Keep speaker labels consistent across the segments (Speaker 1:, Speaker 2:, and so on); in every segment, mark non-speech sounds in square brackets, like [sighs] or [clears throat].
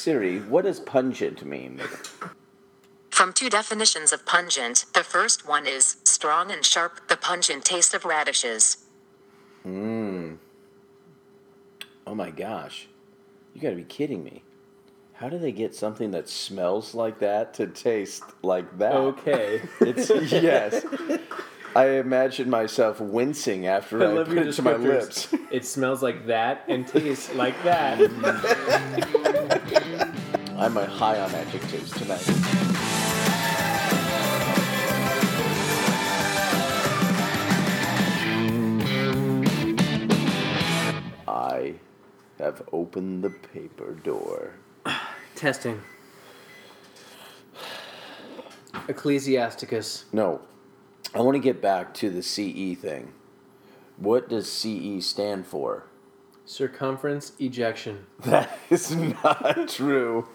Speaker 1: Siri, what does pungent mean?
Speaker 2: From two definitions of pungent, the first one is strong and sharp, the pungent taste of radishes. Mmm.
Speaker 1: Oh my gosh. You gotta be kidding me. How do they get something that smells like that to taste like that?
Speaker 3: Okay. [laughs]
Speaker 1: It's yes. I imagine myself wincing after I,
Speaker 3: love
Speaker 1: put it to my lips.
Speaker 3: It smells like that and tastes like that. [laughs]
Speaker 1: I'm a high on adjectives tonight. I have opened the paper door.
Speaker 3: Testing. Ecclesiasticus.
Speaker 1: No, I want to get back to the CE thing. What does CE stand for?
Speaker 3: Circumference ejection. [laughs]
Speaker 1: That is not true.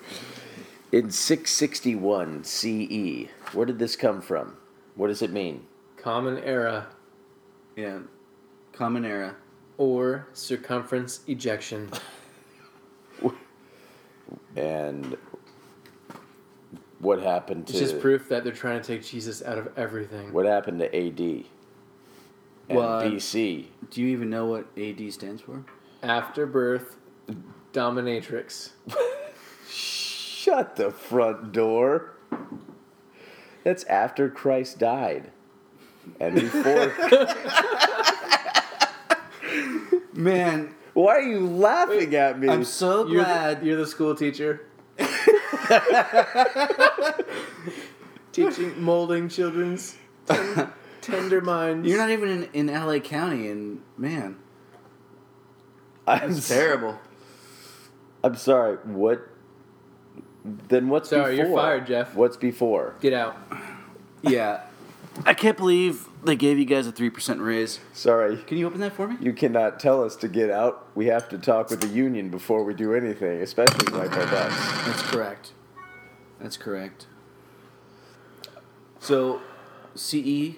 Speaker 1: In 661 CE, where did this come from? What does it mean?
Speaker 3: Common era
Speaker 4: Yeah. Common era.
Speaker 3: or circumference ejection. [laughs]
Speaker 1: And what happened to
Speaker 3: It's just proof that they're trying to take Jesus out of everything.
Speaker 1: what happened to AD and
Speaker 4: Well,
Speaker 1: BC?
Speaker 4: Do you even know what AD stands for?
Speaker 3: After birth, dominatrix.
Speaker 1: Shut the front door. That's after Christ died. And before [laughs]
Speaker 4: Man,
Speaker 1: Why are you laughing at me?
Speaker 4: I'm so
Speaker 3: You're
Speaker 4: glad.
Speaker 3: the, you're the school teacher. [laughs] Teaching, molding children's [laughs] tender minds.
Speaker 4: You're not even in, in LA County, and man,
Speaker 1: I'm
Speaker 4: it's terrible.
Speaker 1: I'm sorry. What? Then what's
Speaker 3: Sorry,
Speaker 1: before?
Speaker 3: you're fired, Jeff.
Speaker 1: What's before?
Speaker 3: Get out.
Speaker 4: Yeah. I can't believe they gave you guys a 3% raise.
Speaker 1: Sorry.
Speaker 4: Can you open that for me?
Speaker 1: You cannot tell us to get out. We have to talk with the union before we do anything, especially wipe our butts.
Speaker 4: That's correct. That's correct. So, CE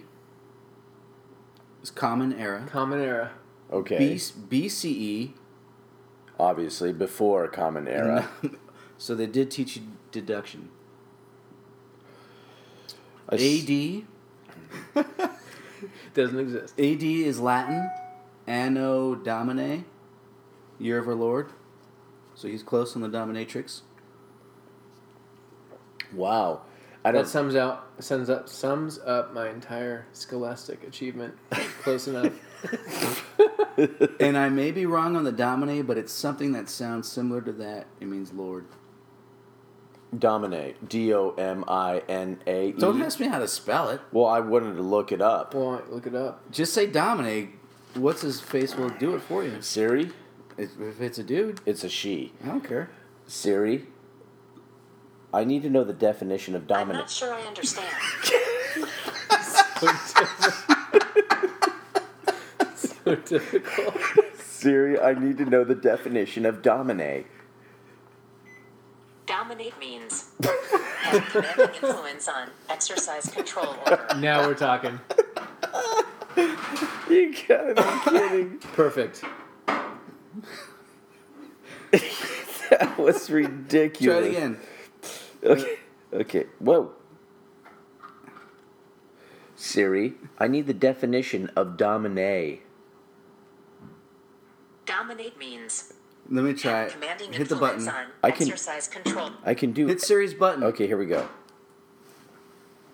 Speaker 4: is Common Era.
Speaker 3: Common era.
Speaker 1: Okay.
Speaker 4: B, BCE,
Speaker 1: Obviously, before Common Era. [laughs]
Speaker 4: so they did teach you deduction.
Speaker 1: I s-
Speaker 4: AD, [laughs]
Speaker 3: Doesn't exist.
Speaker 4: AD is Latin, Anno Domini, Year of our Lord. So he's close on the dominatrix.
Speaker 1: Wow. I don't.
Speaker 3: That sums out sums up sums up my entire scholastic achievement. Close enough. [laughs]
Speaker 4: and I may be wrong on the Domine, but it's something that sounds similar to that. It means Lord.
Speaker 1: Dominate. D O M I N A E.
Speaker 4: Don't ask me how to spell it.
Speaker 1: Well, I wanted to look it up.
Speaker 3: Well, look it up.
Speaker 4: Just say dominate. What's his face will do it for you.
Speaker 1: Siri,
Speaker 4: If if it's a dude,
Speaker 1: it's a she.
Speaker 4: I don't care.
Speaker 1: Siri, I need to know the definition of
Speaker 2: dominate.
Speaker 1: I'm
Speaker 2: not sure I understand. [laughs] [laughs]
Speaker 3: So difficult.
Speaker 1: Siri, I need to know the definition of dominate.
Speaker 2: Dominate means have commanding influence on, exercise control over.
Speaker 3: Now we're talking.
Speaker 1: You gotta be kidding.
Speaker 3: Perfect.
Speaker 1: that was ridiculous.
Speaker 4: Try it again.
Speaker 1: Okay. Okay. Whoa. Siri, I need the definition of dominate.
Speaker 2: Dominate means
Speaker 4: Let me try it.
Speaker 2: commanding
Speaker 4: Hit the button.
Speaker 2: on,
Speaker 1: I can-
Speaker 2: exercise control.
Speaker 1: I can do.
Speaker 4: Hit Siri's button.
Speaker 1: Okay, here we go.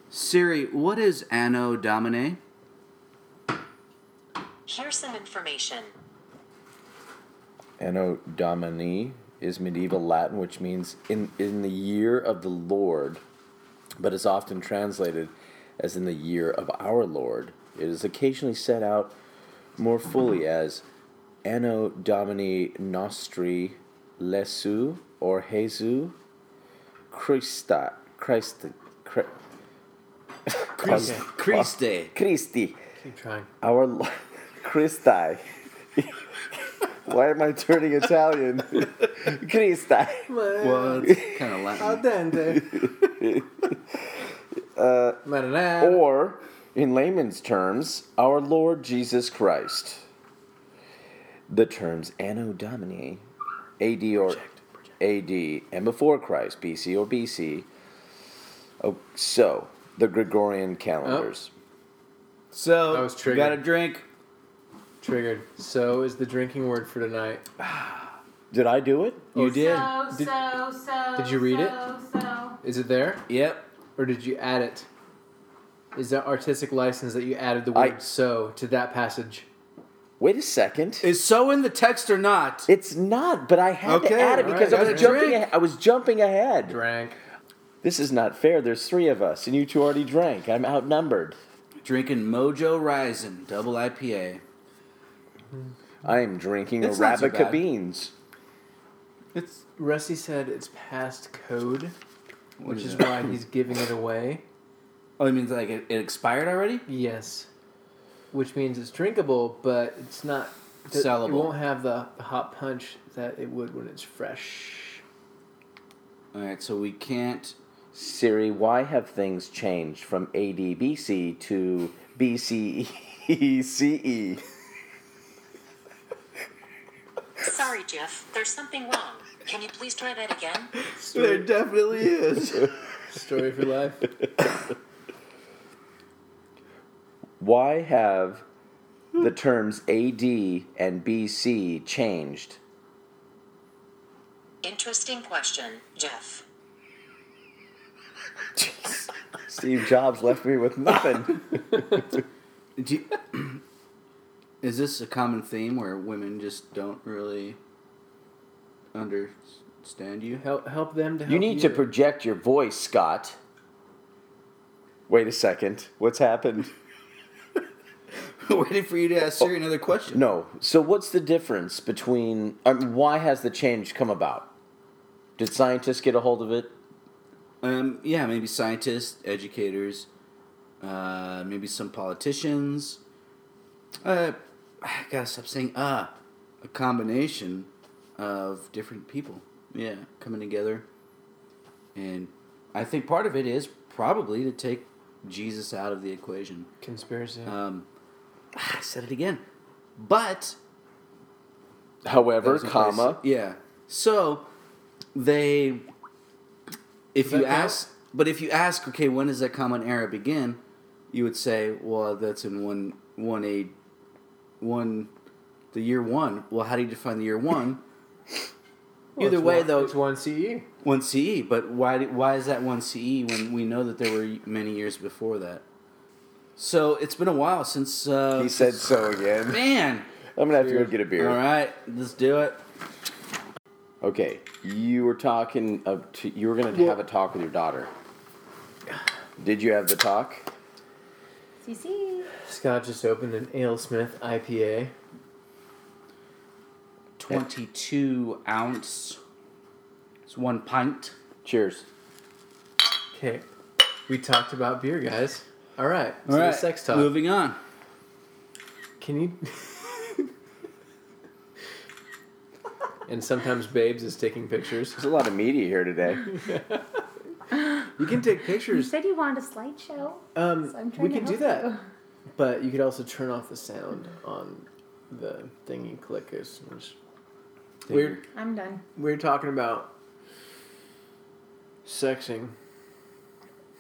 Speaker 4: Siri, what is Anno Domine?
Speaker 2: Here's some information.
Speaker 1: Anno Domini is medieval Latin, which means in in the year of the Lord, but is often translated as in the year of our Lord. It is occasionally set out more fully as Anno Domini Nostri Lesu or Jesu Christa Christ Christ
Speaker 4: Christ. Christe.
Speaker 1: Christi
Speaker 3: Keep trying.
Speaker 1: our Lo- Christi. Why am I turning Italian? Christi.
Speaker 4: Well, it's kind of
Speaker 3: Al
Speaker 4: Latin.
Speaker 3: dente. uh,
Speaker 1: Or, in layman's terms, our Lord Jesus Christ. The terms Anno Domini, AD or AD and before Christ, BC or BC. Oh, so the Gregorian calendars. Oh.
Speaker 4: So
Speaker 3: I was
Speaker 4: you
Speaker 3: triggered.
Speaker 4: got a drink.
Speaker 3: Triggered. So is the drinking word for tonight. [sighs]
Speaker 1: Did I do it?
Speaker 4: You oh, did.
Speaker 5: So,
Speaker 3: Did-
Speaker 5: so, so.
Speaker 3: Did you read it?
Speaker 5: so, So,
Speaker 3: Is it there?
Speaker 4: Yep.
Speaker 3: Or did you add it? Is that artistic license that you added the word
Speaker 1: I-
Speaker 3: so to that passage?
Speaker 1: Wait a second.
Speaker 4: Is so in the text or not?
Speaker 1: It's not, but I had to
Speaker 4: Okay,
Speaker 1: add it because
Speaker 3: right,
Speaker 1: I was jumping. A- I was jumping ahead.
Speaker 3: Drank.
Speaker 1: This is not fair. There's three of us, and you two already drank. I'm outnumbered.
Speaker 4: Drinking Mojo Rising double IPA.
Speaker 1: I am drinking
Speaker 4: It's
Speaker 1: Arabica beans.
Speaker 4: It's
Speaker 3: Rusty said it's past code, which
Speaker 4: is
Speaker 3: is why he's giving it away. [laughs]
Speaker 4: oh, it means like it, it expired already.
Speaker 3: Yes. Which means it's drinkable, but it's not sellable. It
Speaker 4: Sellable.
Speaker 3: won't have the, the hot punch that it would when it's fresh.
Speaker 4: All right, so we can't.
Speaker 1: Siri, why have things changed from AD BC to BCE CE?
Speaker 2: Sorry, Jeff. There's something wrong. Can you please try that again?
Speaker 4: There definitely is. [laughs]
Speaker 3: Story for life.
Speaker 1: Why have the hmm. terms AD and BC changed?
Speaker 2: Interesting question, Jeff. [laughs]
Speaker 1: Steve Jobs left me with nothing. [laughs]
Speaker 4: Do you- [clears throat] is this a common theme where women just don't really understand you?
Speaker 3: Help help them to help
Speaker 1: you need to project your voice, Scott. Wait a second. What's happened? [laughs]
Speaker 4: Waiting for you to ask Siri another question.
Speaker 1: No. So what's the difference between? Um, why has the change come about? Did scientists get a hold of it?
Speaker 4: Um, yeah, maybe scientists, educators, uh, maybe some politicians. Uh, I gotta stop saying uh, a combination of different people. Yeah, coming together. And I think part of it is probably to take Jesus out of the equation.
Speaker 3: conspiracy.
Speaker 4: Um, Ah, I said it again. But
Speaker 1: However,
Speaker 4: That was in place.
Speaker 1: comma.
Speaker 4: Yeah. So they, if you
Speaker 3: that count?
Speaker 4: ask, but if you ask, okay, when does that common era begin? You would say, well, that's in one one a one, the year one. Well, how do you define the year [laughs] one?
Speaker 3: Well,
Speaker 4: Either way,
Speaker 3: one-
Speaker 4: though,
Speaker 3: it's one E. CE.
Speaker 4: one CE. But why why is that one CE when we know that there were many years before that? So it's been a while since. Uh,
Speaker 1: He said so again.
Speaker 4: "Man, [laughs]
Speaker 1: I'm gonna have to go get a beer.
Speaker 4: all right, let's do it."
Speaker 1: Okay, you were talking. Of to, you were gonna have a talk with your daughter. Did you have the talk?
Speaker 5: CC.
Speaker 3: Scott just opened an AleSmith IPA.
Speaker 4: 22 ounce. It's one pint.
Speaker 1: Cheers.
Speaker 3: Okay, we talked about beer, guys. All right, so
Speaker 4: All
Speaker 3: the
Speaker 4: right,
Speaker 3: sex talk.
Speaker 4: Moving on.
Speaker 3: Can you? [laughs] and sometimes Babes is taking pictures.
Speaker 1: There's a lot of media here today. [laughs]
Speaker 3: You can take pictures.
Speaker 5: You said you wanted a slideshow.
Speaker 3: Um,
Speaker 5: So
Speaker 3: we can do that,
Speaker 5: you.
Speaker 3: but you could also turn off the sound on the thing you click. Is we're
Speaker 5: I'm done.
Speaker 3: we're talking about sexing.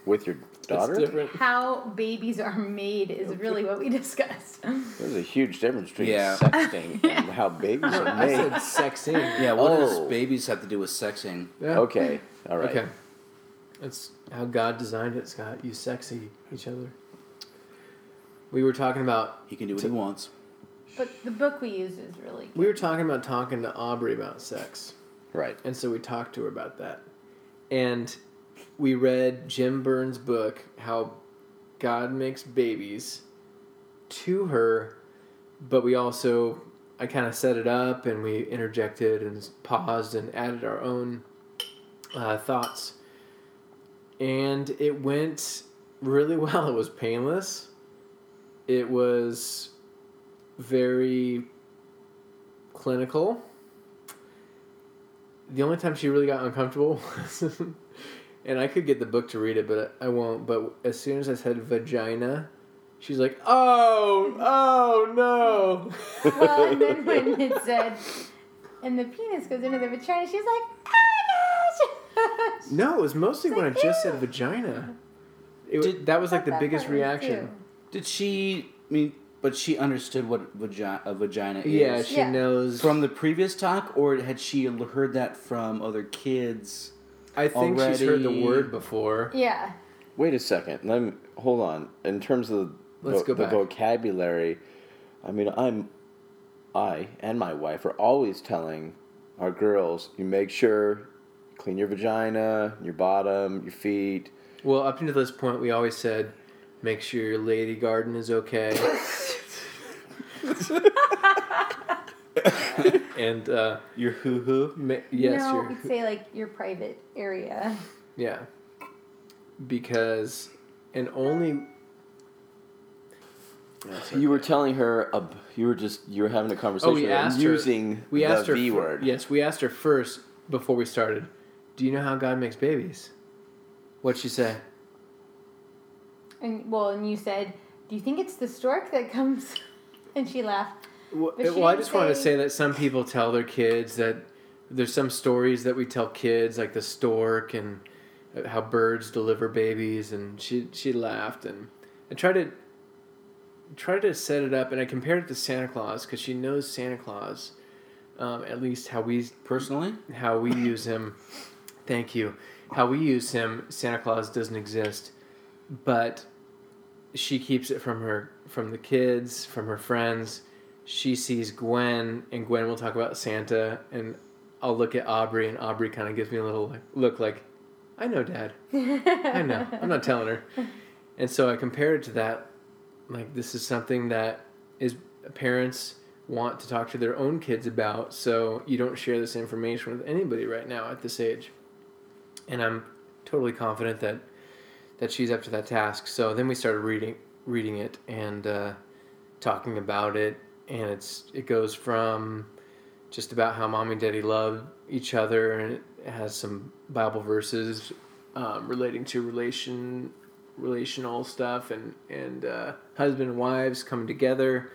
Speaker 1: With your daughter?
Speaker 3: That's different.
Speaker 5: How babies are made is really what we discussed.
Speaker 1: There's a huge difference between
Speaker 4: Yeah.
Speaker 1: sexting [laughs] and how babies are
Speaker 3: I said
Speaker 1: made.
Speaker 3: sexing.
Speaker 4: Yeah, what
Speaker 1: Oh.
Speaker 4: does babies have to do with sexing?
Speaker 3: Yeah.
Speaker 1: Okay, all right.
Speaker 3: Okay. That's how God designed it, Scott. You sexy each other. We were talking about
Speaker 4: He can do what he wants.
Speaker 5: But the book we used is really good.
Speaker 3: we were talking about talking to Aubrey about sex.
Speaker 1: Right.
Speaker 3: And so we talked to her about that. And we read Jim Burns' book, How God Makes Babies, to her, but we also, I kind of set it up and we interjected and paused and added our own uh, thoughts. And it went really [laughs] well. It was painless. It was very clinical the only time she really got uncomfortable [laughs] was, and I could get the book to read it, but I won't. But as soon as I said vagina, she's like, "Oh, oh no!" [laughs]
Speaker 5: well, and then when it said, and the penis goes into the vagina, she's like, "Oh my gosh!" [laughs]
Speaker 3: No, it was mostly
Speaker 5: It's
Speaker 3: when
Speaker 5: like,
Speaker 3: I just said vagina. It,
Speaker 4: Did-
Speaker 3: that was like the biggest reaction.
Speaker 4: Did she? I mean, but she understood what vagina a vagina is.
Speaker 3: Yeah, she
Speaker 5: Yeah.
Speaker 3: knows.
Speaker 4: from the previous talk, or had she heard that from other kids?
Speaker 3: I think she's heard the word before.
Speaker 5: Yeah.
Speaker 1: Wait a second. Let me hold on. In terms of the,
Speaker 3: Let's go
Speaker 1: the
Speaker 3: back.
Speaker 1: vocabulary, I mean, I'm, I and my wife are always telling our girls, you make sure clean your vagina, your bottom, your feet.
Speaker 3: Well, up until this point, we always said, make sure your lady garden is okay. [laughs] [laughs] and uh,
Speaker 4: Your hoo hoo.
Speaker 3: ma- yes,
Speaker 5: no,
Speaker 3: your
Speaker 5: we'd say like your private area.
Speaker 3: yeah, because and only
Speaker 1: You were telling her, a, you were just you were having a conversation
Speaker 3: oh we
Speaker 1: with her
Speaker 3: asked her
Speaker 1: using
Speaker 3: we
Speaker 1: the
Speaker 3: asked her
Speaker 1: V
Speaker 3: fir-
Speaker 1: word.
Speaker 3: Yes, we asked her first before we started. Do you know how God makes babies? What'd she say?
Speaker 5: And well, and you said, "Do you think it's the stork that comes?" [laughs] And she laughed.
Speaker 3: Well, well I
Speaker 5: didn't
Speaker 3: just wanted to
Speaker 5: say-
Speaker 3: say that some people tell their kids that there's some stories that we tell kids, like the stork and how birds deliver babies, and she she laughed and I tried to tried to set it up, and I compared it to Santa Claus because she knows Santa Claus, um, at least how we
Speaker 4: Personally,
Speaker 3: how we use him. Thank you. How we use him, Santa Claus doesn't exist, but she keeps it from her from the kids, from her friends. She sees Gwen, and Gwen will talk about Santa, and I'll look at Aubrey, and Aubrey kind of gives me a little like, look like, I know, Dad. I know. [laughs] I'm not telling her. And so I compared it to that. Like this is something that is parents want to talk to their own kids about, so you don't share this information with anybody right now at this age. And I'm totally confident that that she's up to that task. So then we started reading reading it and uh, talking about it, and it's it goes from just about how mom and daddy love each other, and it has some Bible verses um, relating to relation relational stuff and and uh, husband and wives coming together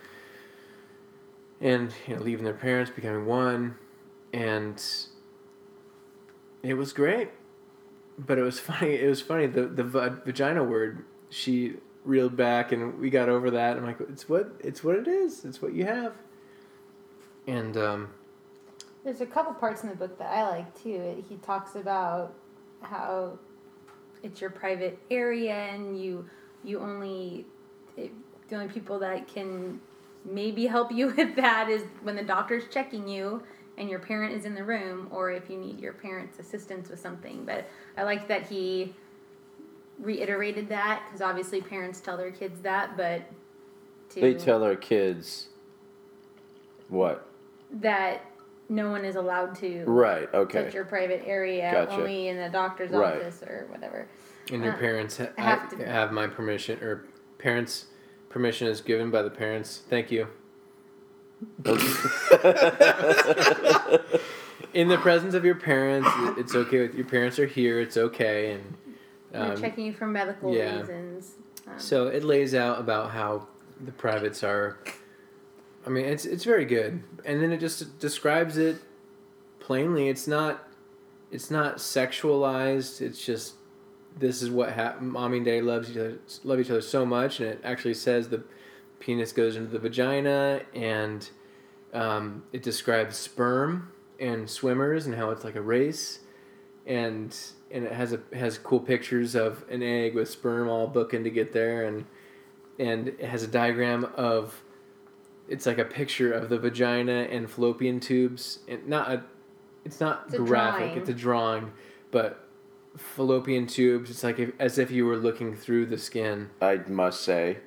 Speaker 3: and you know leaving their parents becoming one and it was great. But it was [laughs] funny it was funny the the va- vagina word she reeled back and we got over that i'm like it's what it's what it is it's what you have and um
Speaker 5: There's a couple parts in the book that I like too. He talks about how it's your private area and you you only it, the only people that can maybe help you [laughs] with that is when the doctor's checking you and your parent is in the room or if you need your parent's assistance with something. But I like that he reiterated that because obviously parents tell their kids that, but to
Speaker 1: They tell their kids what?
Speaker 5: that no one is allowed to
Speaker 1: Right. Okay.
Speaker 5: touch your private area
Speaker 1: Gotcha.
Speaker 5: only in the doctor's
Speaker 1: Right.
Speaker 5: office or whatever.
Speaker 3: and your
Speaker 5: Uh,
Speaker 3: parents ha-
Speaker 5: have
Speaker 3: have,
Speaker 5: to-
Speaker 3: have my permission or parents permission is given by the parents thank you [laughs] in the presence of your parents it's okay with your parents are here it's okay and
Speaker 5: They're
Speaker 3: um,
Speaker 5: checking you for medical
Speaker 3: yeah.
Speaker 5: reasons. Um,
Speaker 3: So it lays out about how the privates are. I mean, it's it's very good, and then it just describes it plainly. It's not it's not sexualized. It's just this is what hap- mommy and daddy loves each other love each other so much, and it actually says the penis goes into the vagina, and um, it describes sperm and swimmers and how it's like a race, and and it has a has cool pictures of an egg with sperm all booking to get there, and and it has a diagram of it's like a picture of the vagina and fallopian tubes, and not a it's not
Speaker 5: It's
Speaker 3: graphic,
Speaker 5: drawing.
Speaker 3: it's a drawing, but fallopian tubes. It's like if, as if you were looking through the skin.
Speaker 1: I must say,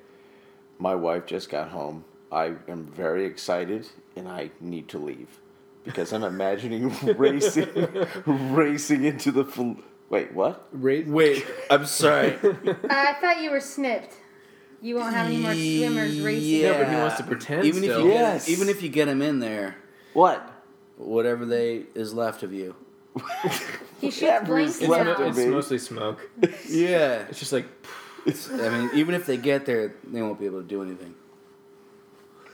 Speaker 1: my wife just got home. I am very excited, and I need to leave because I'm imagining [laughs] racing, racing into the. Full, wait, what?
Speaker 3: Ra-
Speaker 4: wait. [laughs] I'm sorry. [laughs]
Speaker 5: Uh, I thought you were snipped. You won't have any more swimmers racing.
Speaker 3: Yeah, but he wants to pretend
Speaker 4: Even
Speaker 3: still.
Speaker 4: if you
Speaker 1: Yes.
Speaker 4: get, even if you get him in there,
Speaker 1: What?
Speaker 4: whatever they is left of you. [laughs]
Speaker 5: He shoots
Speaker 1: Every
Speaker 5: blanks
Speaker 3: It's,
Speaker 1: Left
Speaker 5: now.
Speaker 1: of
Speaker 3: it's
Speaker 1: me.
Speaker 3: mostly smoke.
Speaker 4: Yeah.
Speaker 3: It's just like it's
Speaker 4: I mean, even if they get there, they won't be able to do anything.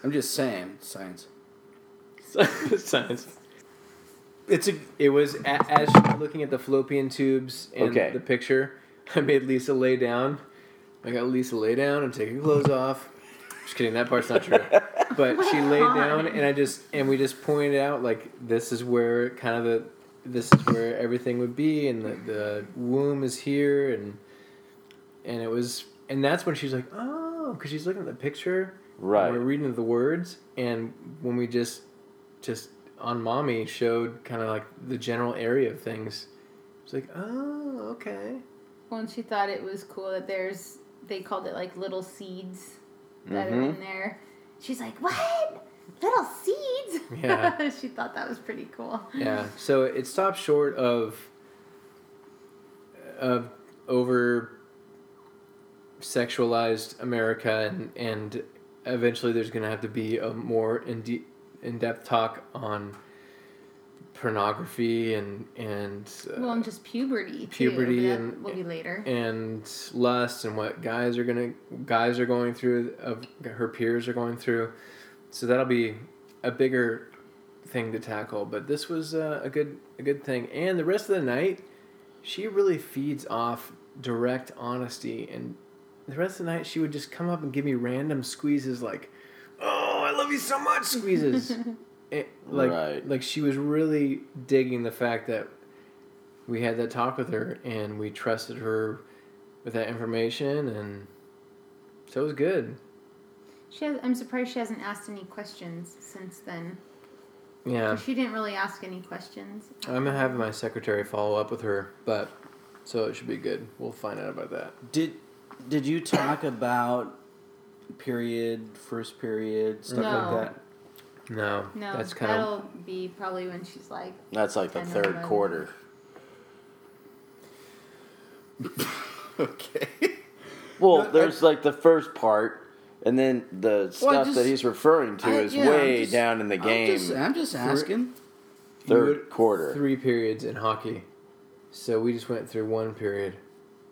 Speaker 4: I'm just saying, science.
Speaker 3: science.
Speaker 4: It's a
Speaker 3: It was a, as she was looking at the fallopian tubes and
Speaker 1: Okay.
Speaker 3: the picture. [laughs] I made Lisa lay down. I got Lisa lay down and take her clothes off. Just kidding. That part's not true. [laughs] But she laid down, and I just and we just pointed out like this is where kind of the this is where everything would be, and the, the womb is here, and and it was and that's when she's like, oh, because she's looking at the picture. and
Speaker 1: Right.
Speaker 3: We're reading the words, and when we just just on mommy showed kind of like the general area of things. It's like, oh, okay.
Speaker 5: Well, and she thought it was cool that there's they called it like little seeds that are
Speaker 1: Mhm.
Speaker 5: in there. She's like, what? Little seeds?
Speaker 3: Yeah. [laughs]
Speaker 5: she thought that was pretty cool.
Speaker 3: Yeah. So it stopped short of of over sexualized America and and eventually there's going to have to be a more in de- in-depth talk on pornography and and uh,
Speaker 5: Well, and just puberty.
Speaker 3: Puberty
Speaker 5: that
Speaker 3: and-
Speaker 5: will be later.
Speaker 3: and lust and what guys are gonna guys are going through of her peers are going through so that'll be a bigger thing to tackle but this was uh, a good a good thing and the rest of the night she really feeds off direct honesty and the rest of the night she would just come up and give me random squeezes like oh i love you so much squeezes [laughs] It- like
Speaker 1: Right.
Speaker 3: like she was really digging the fact that we had that talk with her and we trusted her with that information and so it was good
Speaker 5: She has, I'm surprised she hasn't asked any questions since then.
Speaker 3: Yeah.
Speaker 5: She didn't really ask any questions.
Speaker 3: i'm gonna have my secretary follow up with her but so it should be good we'll find out about that
Speaker 4: did did you talk about period, first period, stuff
Speaker 5: No.
Speaker 4: like that?
Speaker 3: no
Speaker 5: No,
Speaker 3: that's kind of.
Speaker 5: that'll
Speaker 3: of
Speaker 5: be probably when she's like,
Speaker 1: That's like the
Speaker 5: Ten or
Speaker 1: third
Speaker 5: eleven.
Speaker 1: quarter. [laughs]
Speaker 4: Okay.
Speaker 1: Well,
Speaker 4: No, I-
Speaker 1: there's like the first part, and then the stuff
Speaker 4: just-
Speaker 1: that he's referring to
Speaker 4: I-
Speaker 1: is
Speaker 4: yeah, I'm
Speaker 1: way
Speaker 4: just-
Speaker 1: down in the
Speaker 4: I'm
Speaker 1: game.
Speaker 4: just, I'm just asking.
Speaker 1: Third
Speaker 3: would-
Speaker 1: quarter.
Speaker 3: three periods in hockey so we just went through one period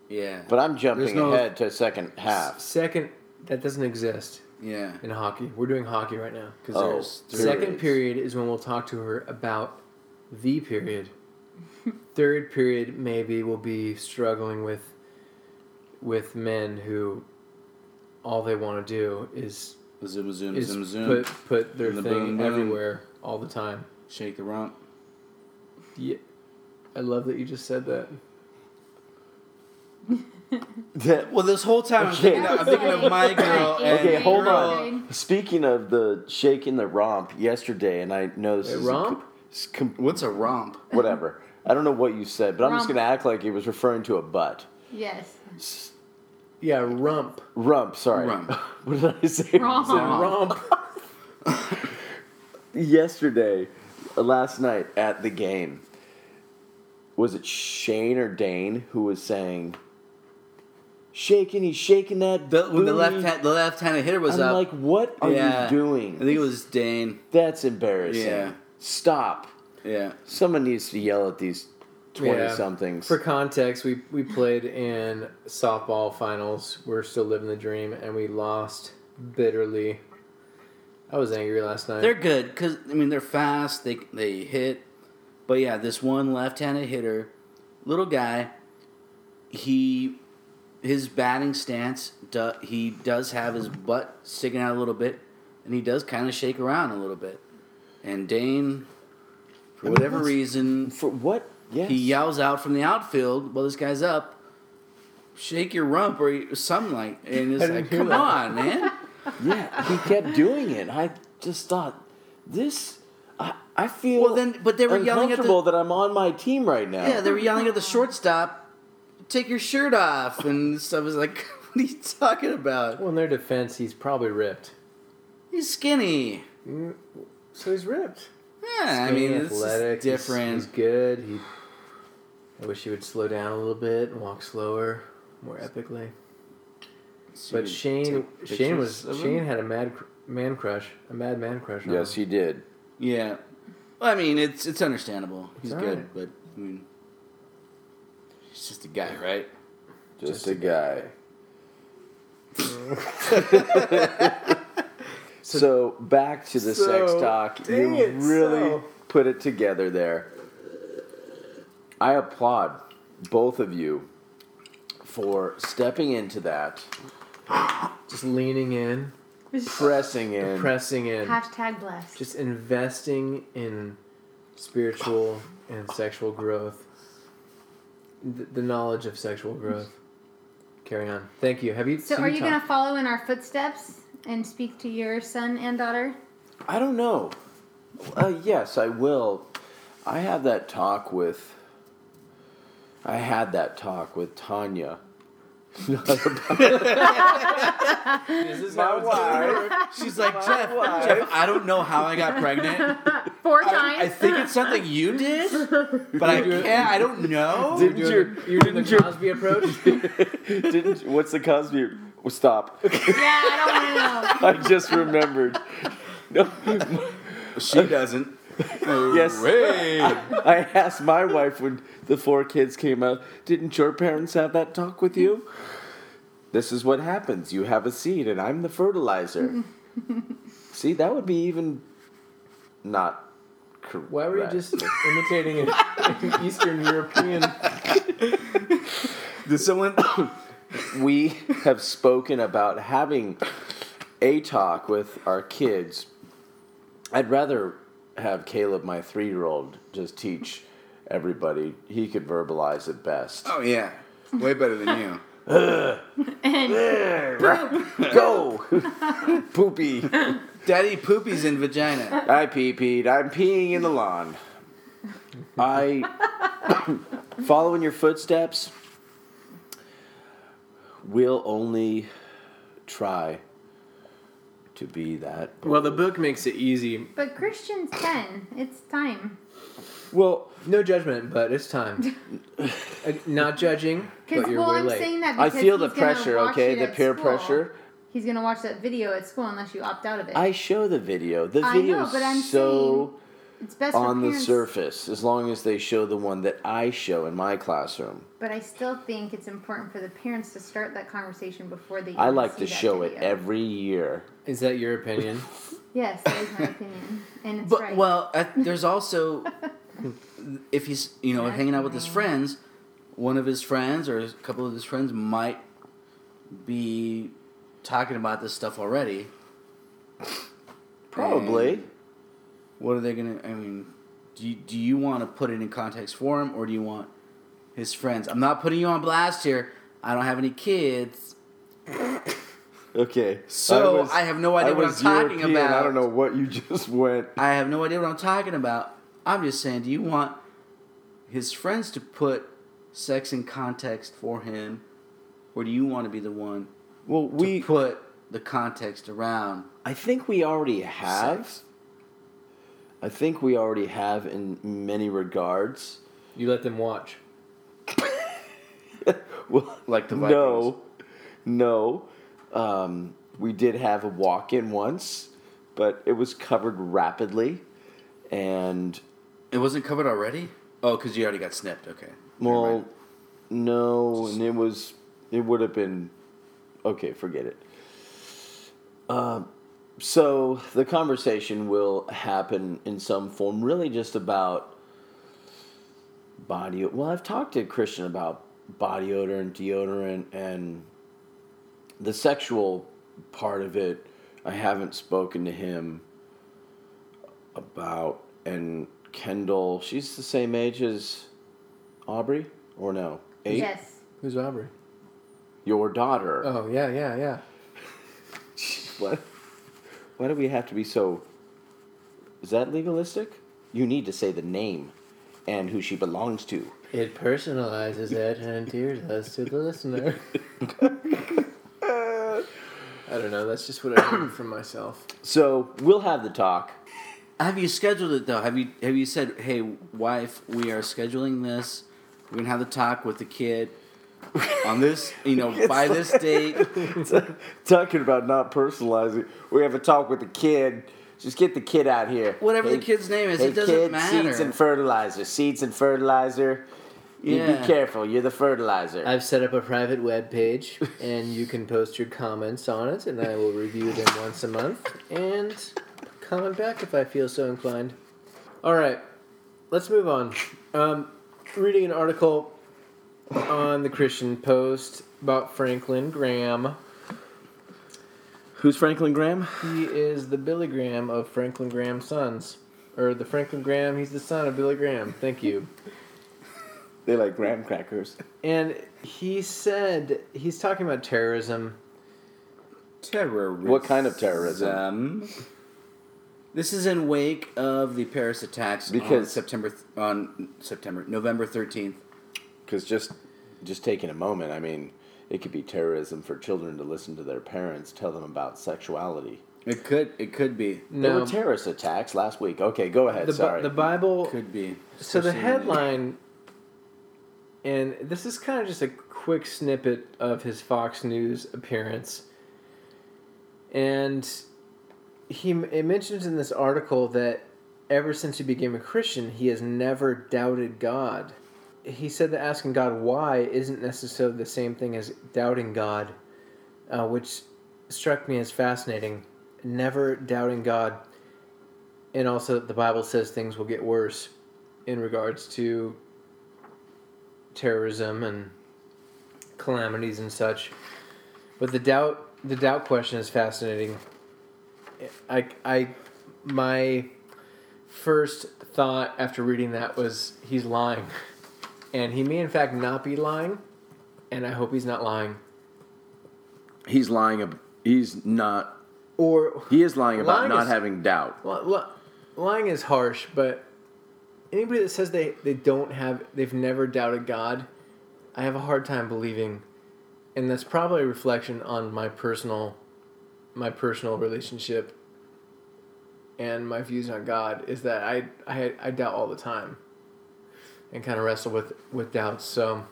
Speaker 4: Yeah.
Speaker 1: But I'm jumping
Speaker 4: no-
Speaker 1: ahead to second half.
Speaker 3: second that doesn't exist
Speaker 4: yeah.
Speaker 3: in hockey we're doing hockey right now because
Speaker 1: Oh,
Speaker 3: there's
Speaker 1: periods.
Speaker 3: second period is when we'll talk to her about the period [laughs] third period maybe will be struggling with with men who all they want to do is
Speaker 4: Zoom, zoom,
Speaker 3: is
Speaker 4: zoom, zoom.
Speaker 3: put put their
Speaker 4: And the
Speaker 3: thing
Speaker 4: boom, boom.
Speaker 3: everywhere all the time
Speaker 4: Shake the rump.
Speaker 3: yeah i love that you just said that [laughs]
Speaker 4: Well, this whole time I'm thinking, of, I'm thinking of my girl. And
Speaker 1: Okay, hold
Speaker 4: girl-
Speaker 1: on. Speaking of the shaking the romp yesterday, and I know this
Speaker 3: Wait,
Speaker 1: is a
Speaker 3: romp?
Speaker 1: com- com-
Speaker 4: What's a romp?
Speaker 1: whatever. I don't know what you said, but I'm just gonna act like it was referring to a butt.
Speaker 5: yes.
Speaker 3: yeah rump
Speaker 1: Rump, sorry.
Speaker 4: Rump. [laughs]
Speaker 1: what did I say?
Speaker 5: Romp.
Speaker 3: rump [laughs]
Speaker 1: yesterday, uh, last night at the game, was it Shane or Dane who was saying, shaking, he's shaking that.
Speaker 4: The, when the left hand, the left-handed hitter was
Speaker 1: I'm
Speaker 4: up.
Speaker 1: like, what are
Speaker 4: yeah.
Speaker 1: you doing?
Speaker 4: I think it was Dane.
Speaker 1: That's embarrassing.
Speaker 4: Yeah.
Speaker 1: Stop.
Speaker 4: Yeah.
Speaker 1: Someone needs to yell at these 20 somethings.
Speaker 3: For context, we, we played in softball finals. We're still living the dream, and we lost bitterly. I was angry last night.
Speaker 4: They're good because I mean they're fast. They they hit, but yeah, this one left-handed hitter, little guy. He, his batting stance. Do, he does have his butt sticking out a little bit, and he does kind of shake around a little bit. And Dane, for
Speaker 1: I mean,
Speaker 4: whatever reason,
Speaker 1: For what? Yes.
Speaker 4: he yells out from the outfield while this guy's up. Shake your rump or something like, and it's like, come
Speaker 3: that.
Speaker 4: on, man. [laughs] [laughs]
Speaker 1: Yeah, he kept doing it. I just thought, this. I, I feel
Speaker 4: Well, then, but they were yelling at the
Speaker 1: uncomfortable that I'm on my team right now.
Speaker 4: Yeah, they were yelling at the shortstop, "Take your shirt off!" and stuff. I was like, [laughs] "What are you talking about?
Speaker 3: well, in their defense, he's probably ripped.
Speaker 4: He's skinny."
Speaker 3: Mm, so he's ripped.
Speaker 4: Yeah, I mean,
Speaker 3: athletic. he's-
Speaker 4: different.
Speaker 3: He's, good. He. I wish he would slow down a little bit and walk slower, more epically.
Speaker 4: So
Speaker 3: But Shane, Shane was? Shane had a mad man crush, a mad man crush. On
Speaker 1: Yes,
Speaker 3: him.
Speaker 1: he did.
Speaker 4: Yeah, well, I mean, it's it's understandable. He's
Speaker 3: It's
Speaker 4: good,
Speaker 3: alright.
Speaker 4: but I mean, he's just a guy, right?
Speaker 1: Just,
Speaker 3: Just
Speaker 1: a
Speaker 3: a
Speaker 1: guy. [laughs] so back to the sex talk. you
Speaker 3: it,
Speaker 1: really
Speaker 3: so-
Speaker 1: put it together there. I applaud both of you for stepping into that,
Speaker 3: Just leaning in,
Speaker 1: pressing in.
Speaker 3: pressing in,
Speaker 5: Hashtag blessed.
Speaker 3: just investing in spiritual and sexual growth, the, the knowledge of sexual growth. Carry on. Thank you. Have you?
Speaker 5: so,
Speaker 3: so
Speaker 5: are you
Speaker 3: talk-
Speaker 5: going to follow in our footsteps and speak to your son and daughter?
Speaker 1: I don't know. Uh, yes, I will. I have that talk with. I had that talk with Tanya.
Speaker 3: This is how it's.
Speaker 4: She's like, Jeff, Jeff, I don't know how I got pregnant. [laughs]
Speaker 5: Four
Speaker 4: I,
Speaker 5: times.
Speaker 4: I think it's something you did, [laughs] but I can't. I don't know.
Speaker 3: You're
Speaker 1: Didn't
Speaker 3: doing,
Speaker 1: your-
Speaker 3: you're doing the
Speaker 1: your-
Speaker 3: Cosby approach. [laughs]
Speaker 1: Didn't what's the Cosby? Well, stop!
Speaker 5: yeah, I don't want to know.
Speaker 1: I just remembered. No,
Speaker 4: She doesn't. [laughs]
Speaker 1: yes. [laughs] I asked my wife when the four kids came out. Didn't your parents have that talk with you? This is what happens. You have a seed, and I'm the fertilizer. [laughs] See, that would be even not correct.
Speaker 3: Why were you just imitating an, an Eastern European?
Speaker 4: Did someone? [coughs]
Speaker 1: we have spoken about having a talk with our kids. I'd rather have Caleb, my three year old, just teach everybody. He could verbalize it best.
Speaker 4: Oh yeah, way better than you. [laughs]
Speaker 1: And Go! [laughs] Poopy.
Speaker 4: Daddy poopies in vagina.
Speaker 1: I pee peed. I'm peeing in the lawn. I. [coughs] following your footsteps, We'll only try to be that.
Speaker 3: Well, the book makes it easy.
Speaker 5: But Christians can. It's time.
Speaker 1: Well,
Speaker 3: No judgment, but it's time. Uh, Not judging, but you're
Speaker 5: well,
Speaker 3: way
Speaker 5: I'm
Speaker 3: late.
Speaker 5: saying that
Speaker 1: I
Speaker 5: because
Speaker 1: feel the
Speaker 5: he's gonna
Speaker 1: pressure,
Speaker 5: watch
Speaker 1: okay?
Speaker 5: it
Speaker 1: The
Speaker 5: at
Speaker 1: peer
Speaker 5: school.
Speaker 1: pressure.
Speaker 5: He's gonna watch that video at school unless you opt out of it.
Speaker 1: I show the video. The
Speaker 5: I
Speaker 1: video
Speaker 5: know, but I'm
Speaker 1: is so
Speaker 5: it's best
Speaker 1: on the
Speaker 5: parents,
Speaker 1: surface as long as they show the one that I show in my classroom.
Speaker 5: But I still think it's important for the parents to start that conversation before they.
Speaker 1: I like
Speaker 5: see
Speaker 1: to
Speaker 5: that
Speaker 1: show it every year.
Speaker 3: Is that your opinion? [laughs]
Speaker 5: Yes, that is my opinion, and it's
Speaker 4: But
Speaker 5: right.
Speaker 4: well, uh, [laughs] there's also if he's you know hanging out with his friends, one of his friends or a couple of his friends might be talking about this stuff already.
Speaker 1: Probably.
Speaker 4: And what are they gonna? I mean, do you, do you want to put it in context for him, or do you want his friends? I'm not putting you on blast here. I don't have any kids,
Speaker 1: Okay.
Speaker 4: so I, have no idea
Speaker 1: I
Speaker 4: what I'm talking
Speaker 1: European.
Speaker 4: about.
Speaker 1: I don't know what you [laughs] just went.
Speaker 4: I have no idea what I'm talking about. I'm just saying, do you want his friends to put sex in context for him, or do you want to be the one
Speaker 1: Well,
Speaker 4: to
Speaker 1: we.
Speaker 4: put the context around?
Speaker 1: I think we already have.
Speaker 4: Sex.
Speaker 1: I think we already have in many regards.
Speaker 3: You let them watch. [laughs]
Speaker 1: Well,
Speaker 4: Like the
Speaker 1: no, no. Um, we did have a walk-in once, but it was covered rapidly, and
Speaker 4: It wasn't covered already. Oh, because you already got snipped. Okay.
Speaker 1: Well,
Speaker 4: mind.
Speaker 1: no, and it was. It would have been. Okay, forget it. Uh, so the conversation will happen in some form, really just about body. Well, I've talked to Christian about body odor and deodorant and the sexual part of it. I haven't spoken to him about. And Kendall, she's the same age as Aubrey, or no? Eight.
Speaker 5: yes,
Speaker 3: Who's Aubrey?
Speaker 1: Your daughter.
Speaker 3: Oh yeah, yeah, yeah. [laughs]
Speaker 1: What? Why do we have to be so? Is that legalistic? You need to say the name and who she belongs to.
Speaker 3: It personalizes it and endears us to the listener. [laughs] I don't know. That's just what I heard from myself.
Speaker 1: So we'll have the talk.
Speaker 4: Have you scheduled it though? Have you have you said, "Hey, wife, we are scheduling this. We're gonna have the talk with the kid on this, you know, by this date." [laughs]
Speaker 1: Talking about not personalizing, we have a talk with the kid. Just get the kid out here.
Speaker 4: Whatever the kid's name is,
Speaker 1: hey
Speaker 4: it doesn't
Speaker 1: kid,
Speaker 4: matter.
Speaker 1: Seeds and fertilizer. Seeds and fertilizer. You
Speaker 4: Yeah.
Speaker 1: be careful. You're the fertilizer.
Speaker 3: I've set up a private web page, and you can post your comments on it, and I will review them once a month and comment back if I feel so inclined. All right, let's move on. Um, reading an article on the Christian Post about Franklin Graham.
Speaker 1: Who's Franklin Graham?
Speaker 3: He is the Billy Graham of Franklin Graham's sons. Or the Franklin Graham, he's the son of Billy Graham. Thank you.
Speaker 1: They like graham crackers.
Speaker 3: And he said, he's talking about terrorism.
Speaker 4: Terrorism.
Speaker 1: What kind of terrorism?
Speaker 4: Um, this is in wake of the Paris attacks on
Speaker 1: Because-
Speaker 4: September th- on September November thirteenth.
Speaker 1: Because just just taking a moment, I mean, it could be terrorism for children to listen to their parents tell them about sexuality.
Speaker 4: It could it could be
Speaker 1: There were terrorist attacks last week. Okay, go ahead.
Speaker 3: The,
Speaker 1: Sorry.
Speaker 3: the Bible
Speaker 4: could be.
Speaker 3: So the
Speaker 4: Especially when they-
Speaker 3: headline, and this is kind of just a quick snippet of his Fox News appearance, and he it mentions in this article that ever since he became a Christian, he has never doubted God. He said that asking God why isn't necessarily the same thing as doubting God, uh, which struck me as fascinating. Never doubting God, and also the Bible says things will get worse in regards to terrorism and calamities and such. But the doubt the doubt question is fascinating. I I my first thought after reading that was he's lying. [laughs] And he may in fact not be lying, and I hope he's not lying.
Speaker 1: he's lying. Ab- he's not.
Speaker 3: Or
Speaker 1: He is lying about
Speaker 3: Lying
Speaker 1: not
Speaker 3: is-
Speaker 1: having doubt.
Speaker 3: Li- li- lying is harsh, but anybody that says they, they don't have, they've never doubted God, I have a hard time believing. And that's probably a reflection on my personal, my personal relationship and my views on God is that I, I, I doubt all the time and kind of wrestle with, with doubts. So,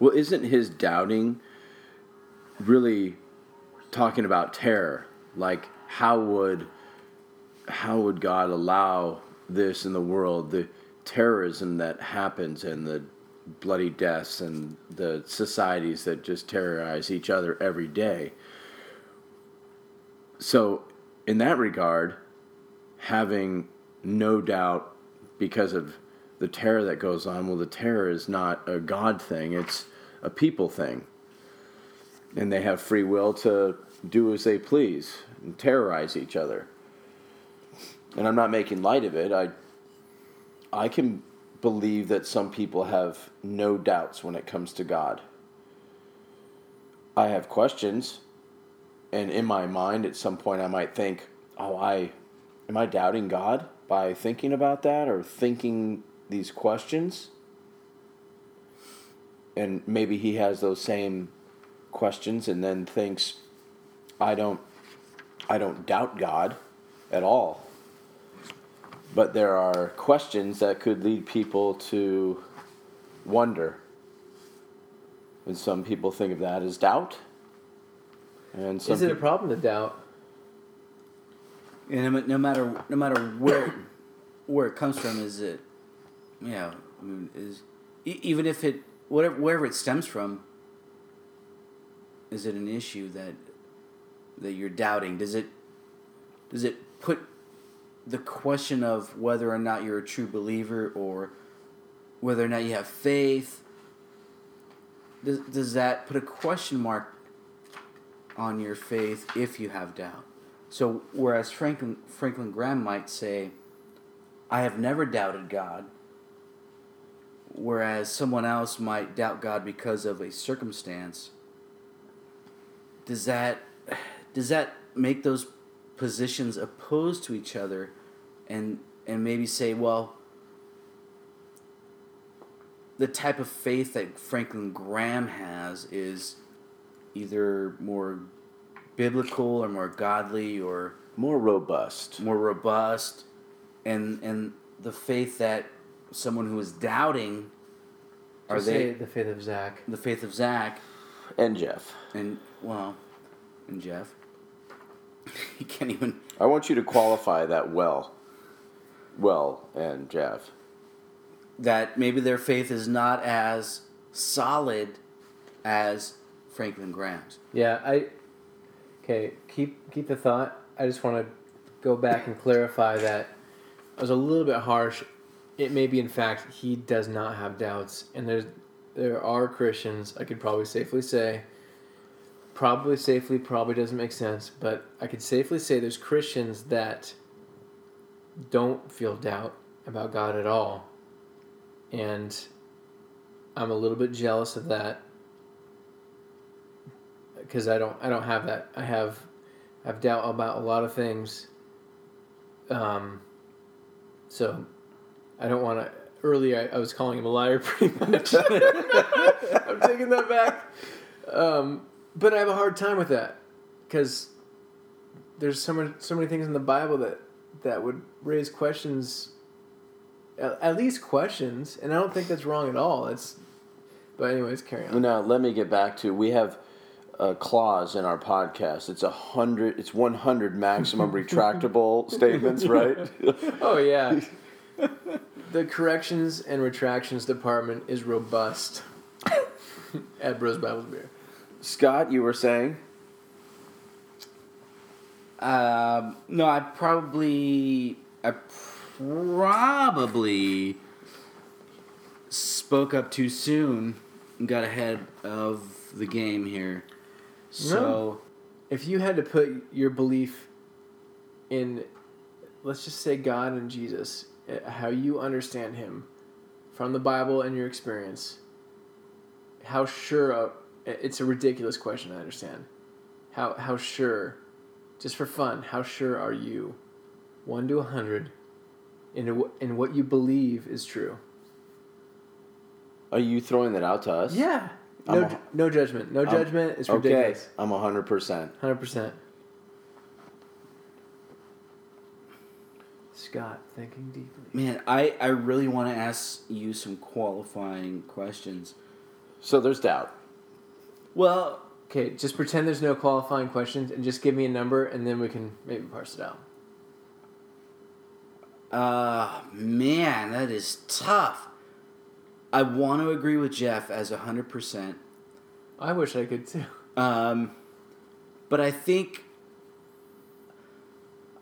Speaker 1: Well, isn't his doubting really talking about terror? Like, how would how would God allow this in the world? The terrorism that happens and the bloody deaths and the societies that just terrorize each other every day. So, in that regard, having no doubt because of the terror that goes on, well, the terror is not a God thing, it's a people thing. And they have free will to do as they please and terrorize each other. And I'm not making light of it. I, I can believe that some people have no doubts when it comes to God. I have questions, and in my mind, at some point, I might think, "Oh, I am I doubting God by thinking about that or thinking these questions?" And maybe he has those same questions, and then thinks, "I don't, I don't doubt God at all." But there are questions that could lead people to wonder. And some people think of that as doubt. And some
Speaker 3: is it a problem to doubt?
Speaker 4: And no, no matter no matter where where it comes from, is it, yeah, I mean, is even if it whatever wherever it stems from, is it an issue that that you're doubting? Does it does it put the question of whether or not you're a true believer or whether or not you have faith? Does does that put a question mark on your faith if you have doubt? So whereas Franklin Franklin Graham might say, "I have never doubted God," whereas someone else might doubt God because of a circumstance, does that does that make those positions opposed to each other, and and maybe say, well, the type of faith that Franklin Graham has is either more biblical or more godly or
Speaker 1: more robust.
Speaker 4: more robust and and the faith that someone who is doubting are
Speaker 3: Just
Speaker 4: they
Speaker 3: say the faith of Zack?
Speaker 4: the faith of Zack
Speaker 1: And Jeff.
Speaker 4: and well and Jeff [laughs] he can't even
Speaker 1: I want you to qualify that well. Well, and Jeff.
Speaker 4: that maybe their faith is not as solid as Franklin Graham's.
Speaker 3: Yeah, I. Okay, keep keep the thought. I just want to go back and clarify that I was a little bit harsh it may be in fact he does not have doubts, and there's there are Christians I could probably safely say. Probably safely probably doesn't make sense, but I could safely say there's Christians that don't feel doubt about God at all, and I'm a little bit jealous of that because I don't I don't have that. I have I have doubt about a lot of things. Um, so I don't want to. Earlier, I, I was calling him a liar [laughs] pretty much. [laughs] I'm taking that back. Um, but I have a hard time with that because there's so many so many things in the Bible that that would raise questions. At, at least questions, and I don't think that's wrong at all. It's, but anyways, carry on.
Speaker 1: Now let me get back to we have a clause in our podcast. It's a hundred. It's one hundred maximum [laughs] retractable statements, right?
Speaker 3: Oh yeah. The corrections and retractions department is robust [laughs] at Bros Bibles Beer.
Speaker 1: Scott, you were saying
Speaker 4: Um, no, I probably, I probably spoke up too soon and got ahead of the game here. So,
Speaker 3: If you had to put your belief in, let's just say God and Jesus, how you understand Him from the Bible and your experience, how sure of, it's a ridiculous question, I understand. How, how sure, just for fun, how sure are you, 1 to a 100, in, in what you believe is true?
Speaker 1: are you throwing that out to us?
Speaker 3: Yeah. No,
Speaker 1: a-
Speaker 3: no judgment. No judgment. It's ridiculous. Okay.
Speaker 1: I'm hundred percent.
Speaker 3: Hundred percent. Scott, thinking deeply.
Speaker 4: man, I, I really want to ask you some qualifying questions.
Speaker 1: So there's doubt.
Speaker 4: Well,
Speaker 3: Okay, just pretend there's no qualifying questions and just give me a number, and then we can maybe parse it out.
Speaker 4: uh, man, that is tough. I want to agree with Jeff as 100%.
Speaker 3: I wish I could too.
Speaker 4: Um, but I think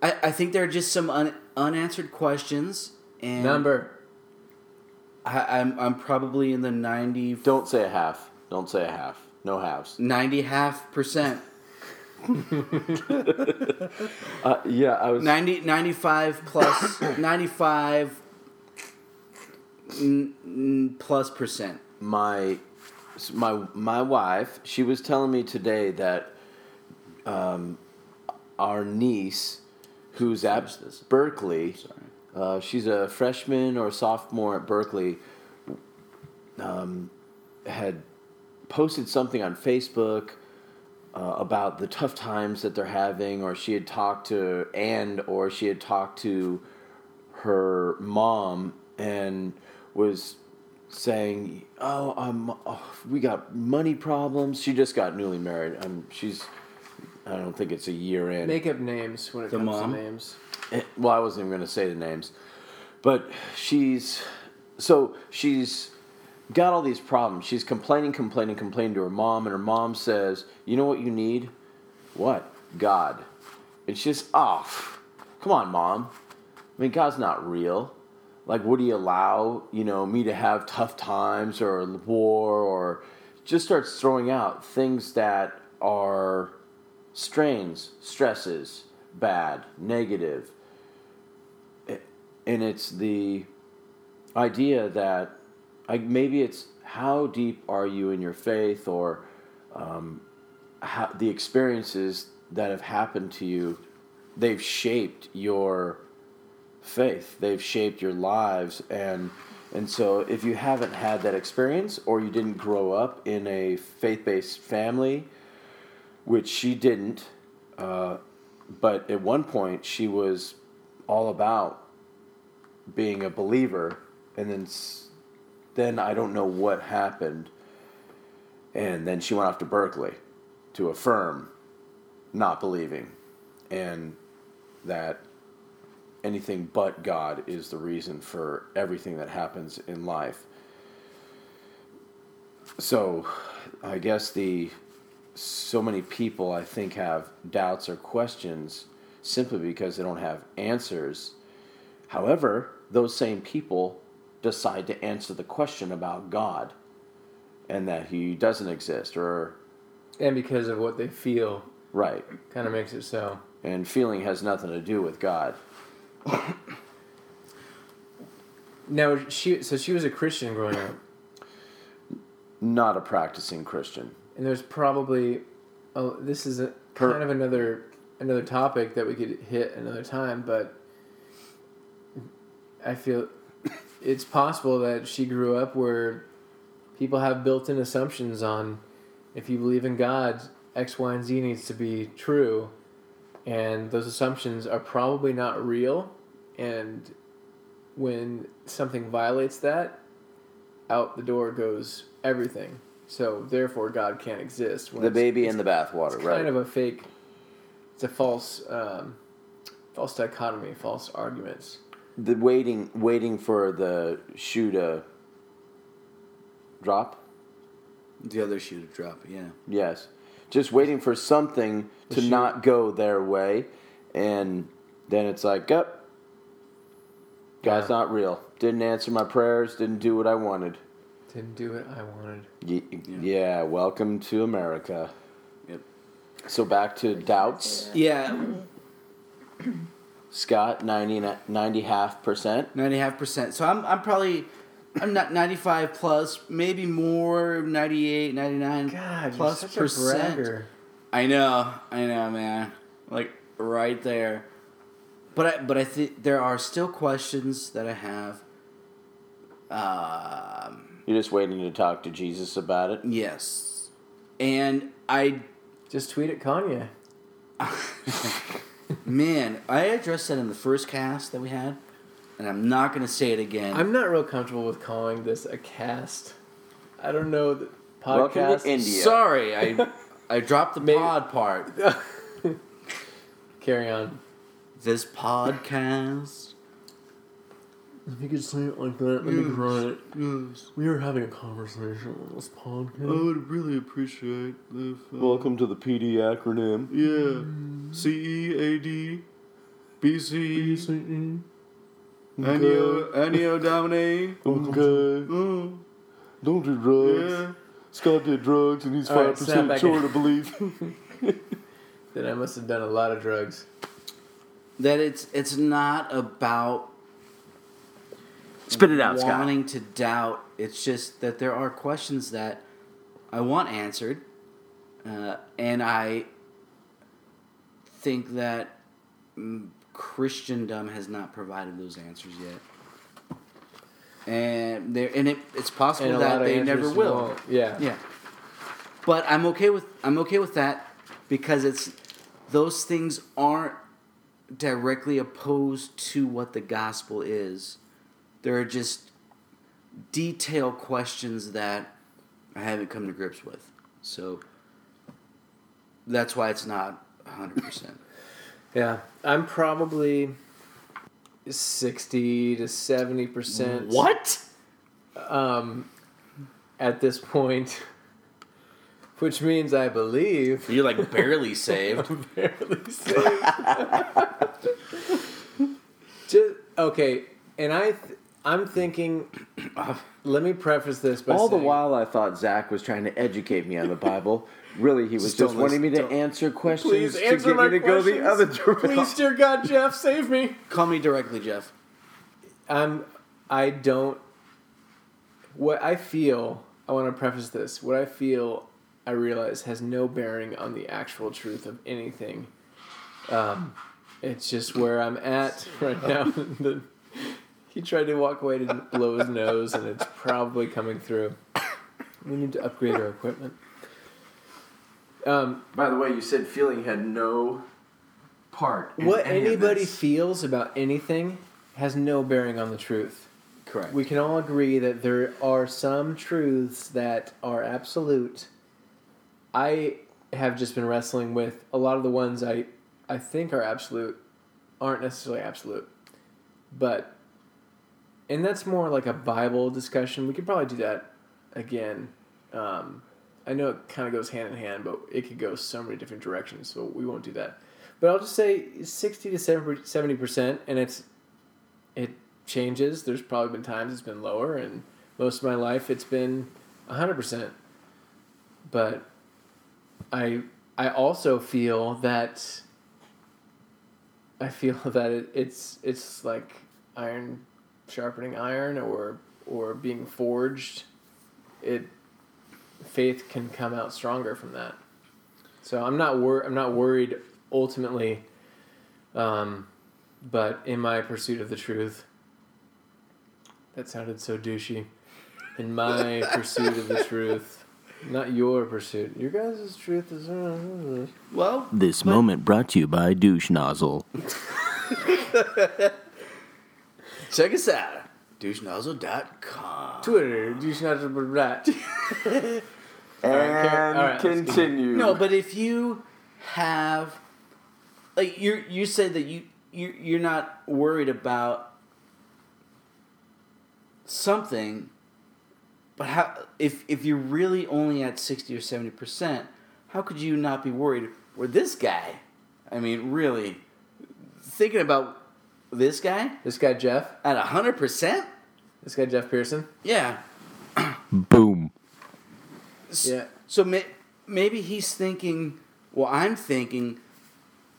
Speaker 4: I, I think there are just some un, unanswered questions, and
Speaker 3: Number.
Speaker 4: I, I'm I'm probably in the 90,
Speaker 1: Don't say a half. Don't say a half. No halves.
Speaker 4: 90 half percent, [laughs]
Speaker 1: Uh, yeah, I was.
Speaker 4: 90, 95 plus [coughs] 95 mm, mm, plus percent.
Speaker 1: my my my wife she was telling me today that um, our niece who's at
Speaker 4: this.
Speaker 1: berkeley
Speaker 4: Sorry.
Speaker 1: uh, she's a freshman or sophomore at berkeley um, had posted something on facebook uh, about the tough times that they're having or she had talked to and or she had talked to her mom and was saying, "Oh, um, oh, we got money problems." She just got newly married. Um, she's, I don't think it's a year in.
Speaker 3: Make up names when it
Speaker 4: The
Speaker 3: comes
Speaker 4: mom?
Speaker 3: to names.
Speaker 1: Eh, well, I wasn't even going to say the names, but she's so she's got all these problems. She's complaining, complaining, complaining to her mom, and her mom says, "You know what you need? What? God." And she's off. Come on, mom. I mean, God's not real. Like, would He allow you know me to have tough times or war or just starts throwing out things that are strains, stresses, bad, negative. and it's the idea that maybe it's how deep are you in your faith or um, how, the experiences that have happened to you they've shaped your faith they've shaped your lives and and so if you haven't had that experience or you didn't grow up in a faith-based family which she didn't uh, but at one point she was all about being a believer and then then I don't know what happened and then she went off to Berkeley to affirm not believing and that anything but God is the reason for everything that happens in life. So, I guess the so many people I think have doubts or questions simply because they don't have answers. However, those same people decide to answer the question about God and that he doesn't exist or
Speaker 3: And because of what they feel,
Speaker 1: right.
Speaker 3: kind of makes it so.
Speaker 1: And feeling has nothing to do with God.
Speaker 3: Now she, so she was a Christian growing up,
Speaker 1: Not a practicing Christian.
Speaker 3: And there's probably, oh, this is a
Speaker 1: Per-
Speaker 3: kind of another another topic that we could hit another time, but I feel it's possible that she grew up where people have built-in assumptions on if you believe in God, X, Y, and Z needs to be true, and those assumptions are probably not real, and when something violates that, out the door goes everything. So therefore, God can't exist. when
Speaker 1: The
Speaker 3: it's-
Speaker 1: baby
Speaker 3: it's
Speaker 1: in the bathwater,
Speaker 3: it's
Speaker 1: right?
Speaker 3: kind of a fake. It's a false, um, false dichotomy, false arguments.
Speaker 1: the waiting waiting for the shoe to drop.
Speaker 4: The other shoe to drop, yeah.
Speaker 1: Yes. Just waiting for something to
Speaker 3: shoe-
Speaker 1: not go their way and then it's like, up. God's
Speaker 3: Yeah.
Speaker 1: not real. Didn't answer my prayers, didn't do what I wanted.
Speaker 3: Didn't do what I wanted.
Speaker 1: Y- yeah, welcome to America.
Speaker 4: Yep.
Speaker 1: So back to doubts.
Speaker 4: Yeah, [clears throat]
Speaker 1: Scott, 90, 90 half percent.
Speaker 4: ninety half percent. So I'm I'm probably I'm not ninety five plus, maybe more, 98, 99
Speaker 3: God,
Speaker 4: plus
Speaker 3: you're such
Speaker 4: percent.
Speaker 3: a bragger.
Speaker 4: I know, I know, man. Like right there. But I but I think there are still questions that I have. Um,
Speaker 1: You're just waiting to talk to Jesus about it.
Speaker 4: yes, and I
Speaker 3: Just tweet at Kanye. [laughs]
Speaker 4: man, I addressed that in the first cast that we had, and I'm not gonna say it again.
Speaker 3: I'm not real comfortable with calling this a cast. I don't know the
Speaker 1: Welcome
Speaker 3: podcast.
Speaker 1: to India.
Speaker 4: Sorry, I [laughs] I dropped the
Speaker 3: Maybe-
Speaker 4: pod part. [laughs]
Speaker 3: Carry on.
Speaker 4: This podcast.
Speaker 3: If you could say it like that, that'd be great.
Speaker 4: Yes.
Speaker 3: We are having a conversation on this podcast.
Speaker 4: I would really appreciate if. uh,
Speaker 1: Welcome to the PD acronym.
Speaker 4: Yeah. C E A D B C
Speaker 3: Okay.
Speaker 4: Anio Anio Domine. [laughs]
Speaker 1: Okay.
Speaker 4: Oh,
Speaker 1: Don't do drugs.
Speaker 4: yeah.
Speaker 1: Scott did drugs and he's
Speaker 3: All right, snap back in.
Speaker 1: of belief. [laughs]
Speaker 3: Then I must have done a lot of drugs.
Speaker 4: That it's it's not about
Speaker 1: Spit it out, Scott.
Speaker 4: wanting to doubt. It's just that there are questions that I want answered, uh, and I think that mm, Christendom has not provided those answers yet. And there, and it, it's possible
Speaker 3: And
Speaker 4: that they never will.
Speaker 3: won't. Yeah.
Speaker 4: Yeah. But I'm okay with I'm okay with that because it's those things aren't directly opposed to what the gospel is. There are just detailed questions that I haven't come to grips with. So that's why it's not 100%. [laughs]
Speaker 3: Yeah, I'm probably sixty to seventy percent.
Speaker 4: what?
Speaker 3: Um, at this point, [laughs] which means I believe
Speaker 4: You're like barely [laughs] saved.
Speaker 3: barely saved. Just okay, and I, th- I'm thinking. let me preface this by
Speaker 1: All the while, I thought Zack was trying to educate me on the Bible. Really, he was
Speaker 4: Still
Speaker 1: just wanting me to answer questions
Speaker 3: Please
Speaker 1: to
Speaker 3: answer
Speaker 1: get
Speaker 3: my
Speaker 1: me to go the
Speaker 3: questions.
Speaker 1: other direction.
Speaker 3: Please, dear God, Jeff, save me.
Speaker 4: Call me directly, Jeff.
Speaker 3: I'm I don't what I feel I want to preface this. What I feel I realize has no bearing on the actual truth of anything. Um, it's just where I'm at [laughs] right now. [laughs] the, he tried to walk away to blow his nose, and it's probably coming through. We need to upgrade our equipment. Um,
Speaker 1: By the way, you said feeling had no part. in
Speaker 3: what
Speaker 1: any of
Speaker 3: anybody
Speaker 1: this.
Speaker 3: feels about anything has no bearing on the truth.
Speaker 4: Correct.
Speaker 3: We can all agree that there are some truths that are absolute. I have just been wrestling with a lot of the ones I I think are absolute aren't necessarily absolute. But and that's more like a Bible discussion. We could probably do that again. Um, I know it kind of goes hand in hand, but it could go so many different directions, so we won't do that. But I'll just say 60 to 70 percent, and it's it changes. There's probably been times it's been lower, and most of my life it's been hundred percent. But I I also feel that I feel [laughs] that it, it's it's like iron sharpening iron or or being forged. It faith can come out stronger from that. So I'm not wor- I'm not worried ultimately, um, but in my pursuit of the truth, that sounded so douchey. In my [laughs] pursuit of the truth, not your pursuit. Your guys' truth is.
Speaker 4: Well,
Speaker 1: This moment brought to you by Douche Nozzle. [laughs]
Speaker 4: check us out. douchenozzle.com.
Speaker 3: Twitter, douche not that.
Speaker 1: And
Speaker 3: Alright, let's
Speaker 1: continue.
Speaker 4: No, but if you have, like, you you said that you you you're not worried about something, but how if if you're really only at sixty or seventy percent, how could you not be worried? Where this guy, I mean, really thinking about this guy
Speaker 3: This guy Jeff.
Speaker 4: at hundred percent,
Speaker 3: This guy Jeff Pearson.
Speaker 4: yeah. [clears throat]
Speaker 1: Boom.
Speaker 4: S-
Speaker 3: Yeah.
Speaker 4: So may, maybe he's thinking, well, I'm thinking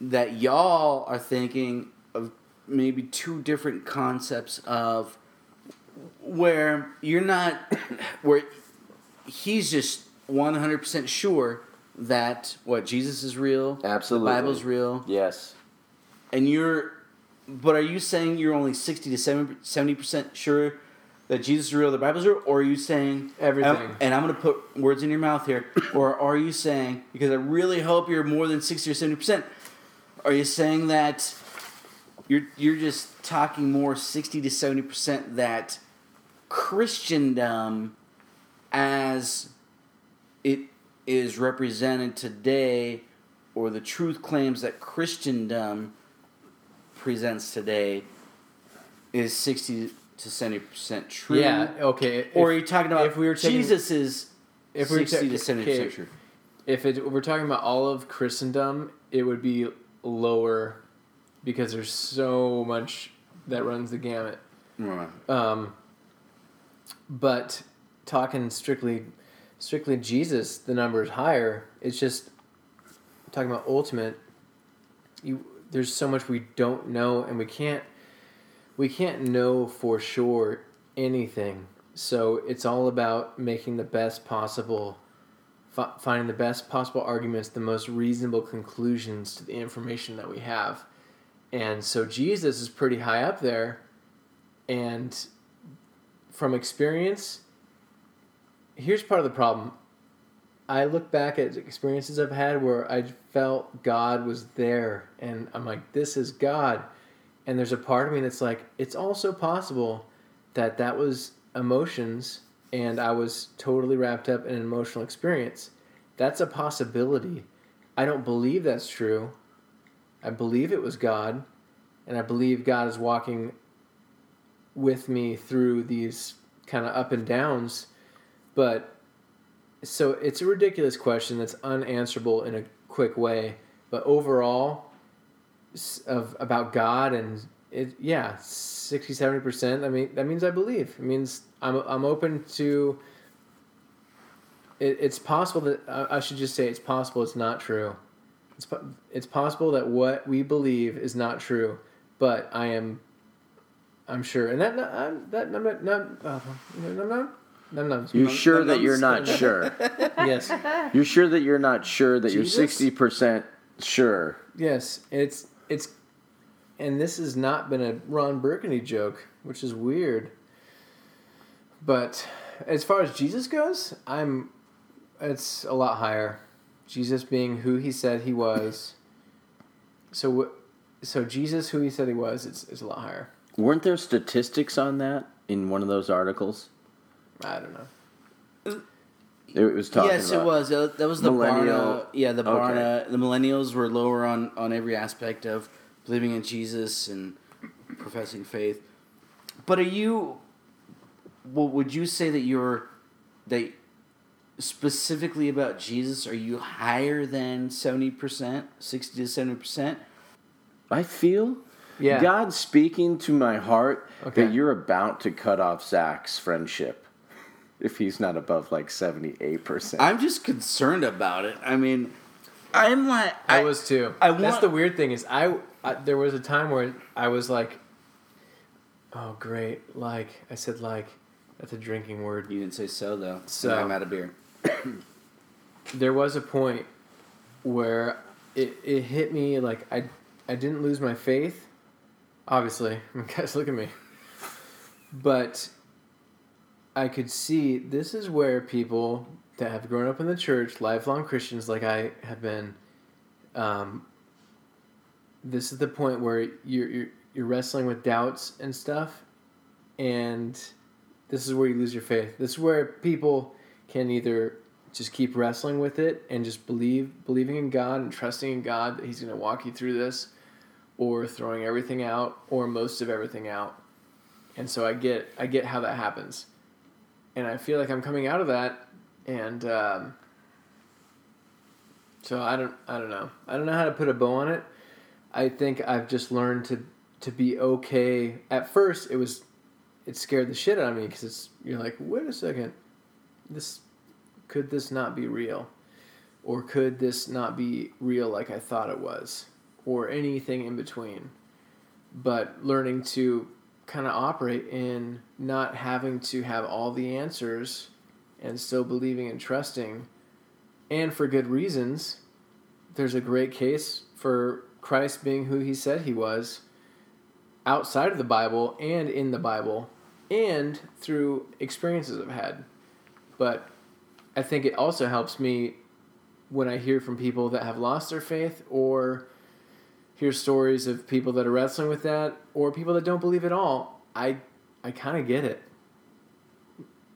Speaker 4: that y'all are thinking of maybe two different concepts of where you're not, [coughs] where he's just 100% sure that what Jesus is real,
Speaker 1: Absolutely.
Speaker 4: the Bible's real,
Speaker 1: Yes.
Speaker 4: and you're, but are you saying you're only 60 to 70 percent sure that Jesus is real, the Bible's real, or are you saying
Speaker 3: Everything.
Speaker 4: and- and I'm going to put words in your mouth here, [coughs] or are you saying because I really hope you're more than 60 or 70 percent? Are you saying that you're you're just talking more 60 to 70 percent that Christendom, as it is represented today, or the truth claims that Christendom presents today, is 60 to 70 percent true?
Speaker 3: Yeah. Okay.
Speaker 4: Or are you talking about
Speaker 3: if we were taking-
Speaker 4: Jesus is
Speaker 3: if we were
Speaker 4: 60
Speaker 3: ta-
Speaker 4: to 70
Speaker 3: okay,
Speaker 4: percent true?
Speaker 3: if it, we're talking about all of Christendom, it would be lower because there's so much that runs the gamut.
Speaker 4: Right.
Speaker 3: Um, but talking strictly, strictly Jesus, the number is higher. It's just talking about ultimate. You there's so much we don't know, and we can't we can't know for sure anything. So it's all about making the best possible, fi- finding the best possible arguments, the most reasonable conclusions to the information that we have. And so Jesus is pretty high up there, and from experience, here's part of the problem. I look back at experiences I've had where I felt God was there, and I'm like, this is God. And there's a part of me that's like, it's also possible that that was emotions and I was totally wrapped up in an emotional experience. That's a possibility. I don't believe that's true. I believe it was God, and I believe God is walking with me through these kind of up and downs. But so it's a ridiculous question that's unanswerable in a quick way. But overall, of about God and it, yeah, 60 70 percent. I mean, that means I believe. It means I'm I'm open to. It, it's possible that I I should just say it's possible it's not true. It's it's possible that what we believe is not true, but I am. I'm sure, and that I'm, that I'm not, not, uh, num num num num.
Speaker 1: You're sure that you're not sure. [laughs]
Speaker 3: Yes,
Speaker 1: You're sure that you're not sure that you're sixty percent sure.
Speaker 3: yes. It's it's, and this has not been a Ron Burgundy joke, which is weird. But as far as Jesus goes, I'm. It's a lot higher. Jesus being who he said he was. So? So Jesus, who he said he was, it's, it's a lot higher.
Speaker 1: Weren't there statistics on that in one of those articles?
Speaker 3: I don't know.
Speaker 1: It was talking
Speaker 4: yes,
Speaker 1: about
Speaker 4: it was. Uh, That was the
Speaker 1: millennial-
Speaker 4: Barna. Yeah, the
Speaker 1: Okay.
Speaker 4: Barna. The millennials were lower on on every aspect of believing in Jesus and professing faith. But are you? Well, would you say that you're that specifically about Jesus? Are you higher than seventy percent, sixty to seventy percent?
Speaker 1: I feel
Speaker 3: Yeah.
Speaker 1: God's speaking to my heart
Speaker 3: Okay.
Speaker 1: that you're about to cut off Zack's friendship if he's not above like 78%.
Speaker 4: I'm just concerned about it. I mean, I'm like,
Speaker 3: I, was too.
Speaker 4: I
Speaker 3: That's the weird thing is I, I there was a time where I was like, oh great, like I said like that's a drinking word.
Speaker 4: You didn't say so though.
Speaker 3: So-
Speaker 4: So I'm out of beer. [coughs]
Speaker 3: There was a point where it, it hit me like I I didn't lose my faith. Obviously, I [laughs] mean, guys, look at me. But I could see this is where people that have grown up in the church, lifelong Christians like I have been, um, this is the point where you're, you're you're wrestling with doubts and stuff, and this is where you lose your faith. This is where people can either just keep wrestling with it and just believe believing in God and trusting in God that He's going to walk you through this, or throwing everything out or most of everything out. And so I get I get how that happens, and I feel like I'm coming out of that, and um, so I don't I don't know I don't know how to put a bow on it. I think I've just learned to to be okay. At first, it was it scared the shit out of me because it's you're like wait a second, this could this not be real, or could this not be real like I thought it was, or anything in between. But learning to kind of operate in not having to have all the answers and still believing and trusting. And for good reasons. There's a great case for Christ being who he said he was outside of the Bible and in the Bible and through experiences I've had. But I think it also helps me when I hear from people that have lost their faith or hear stories of people that are wrestling with that or people that don't believe at all. I I kind of get it.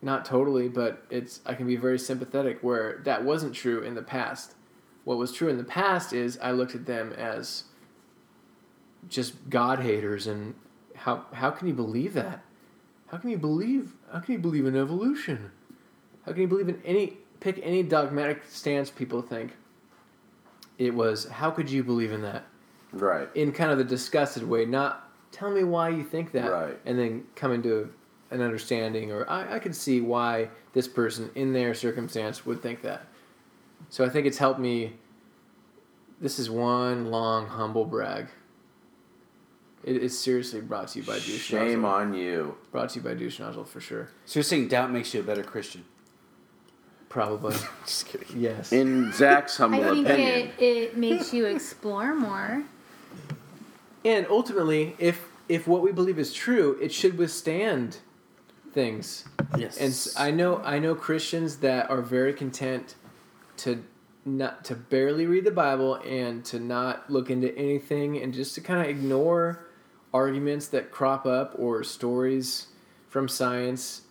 Speaker 3: Not totally, but it's I can be very sympathetic where that wasn't true in the past. What was true in the past is I looked at them as just God haters and how how can you believe that? How can you believe how can you believe in evolution? How can you believe in any pick any dogmatic stance people think? It was how could you believe in that?
Speaker 1: Right.
Speaker 3: in kind of the disgusted way, not tell me why you think that,
Speaker 1: Right.
Speaker 3: and then come into an understanding, or I, I could see why this person in their circumstance would think that. So I think it's helped me. This is one long humble brag. It is seriously brought to you by Douche
Speaker 1: Shame
Speaker 3: Nozzle.
Speaker 1: on you.
Speaker 3: Brought to you by Douche Nozzle for sure.
Speaker 4: So you're saying doubt makes you a better Christian?
Speaker 3: Probably. [laughs]
Speaker 1: Just kidding.
Speaker 3: yes.
Speaker 1: In Zack's humble
Speaker 5: I think
Speaker 1: opinion,
Speaker 5: it, it makes you explore more.
Speaker 3: And ultimately, if if what we believe is true, it should withstand things.
Speaker 4: Yes.
Speaker 3: And I know I know Christians that are very content to not to barely read the Bible and to not look into anything and just to kind of ignore arguments that crop up or stories from science.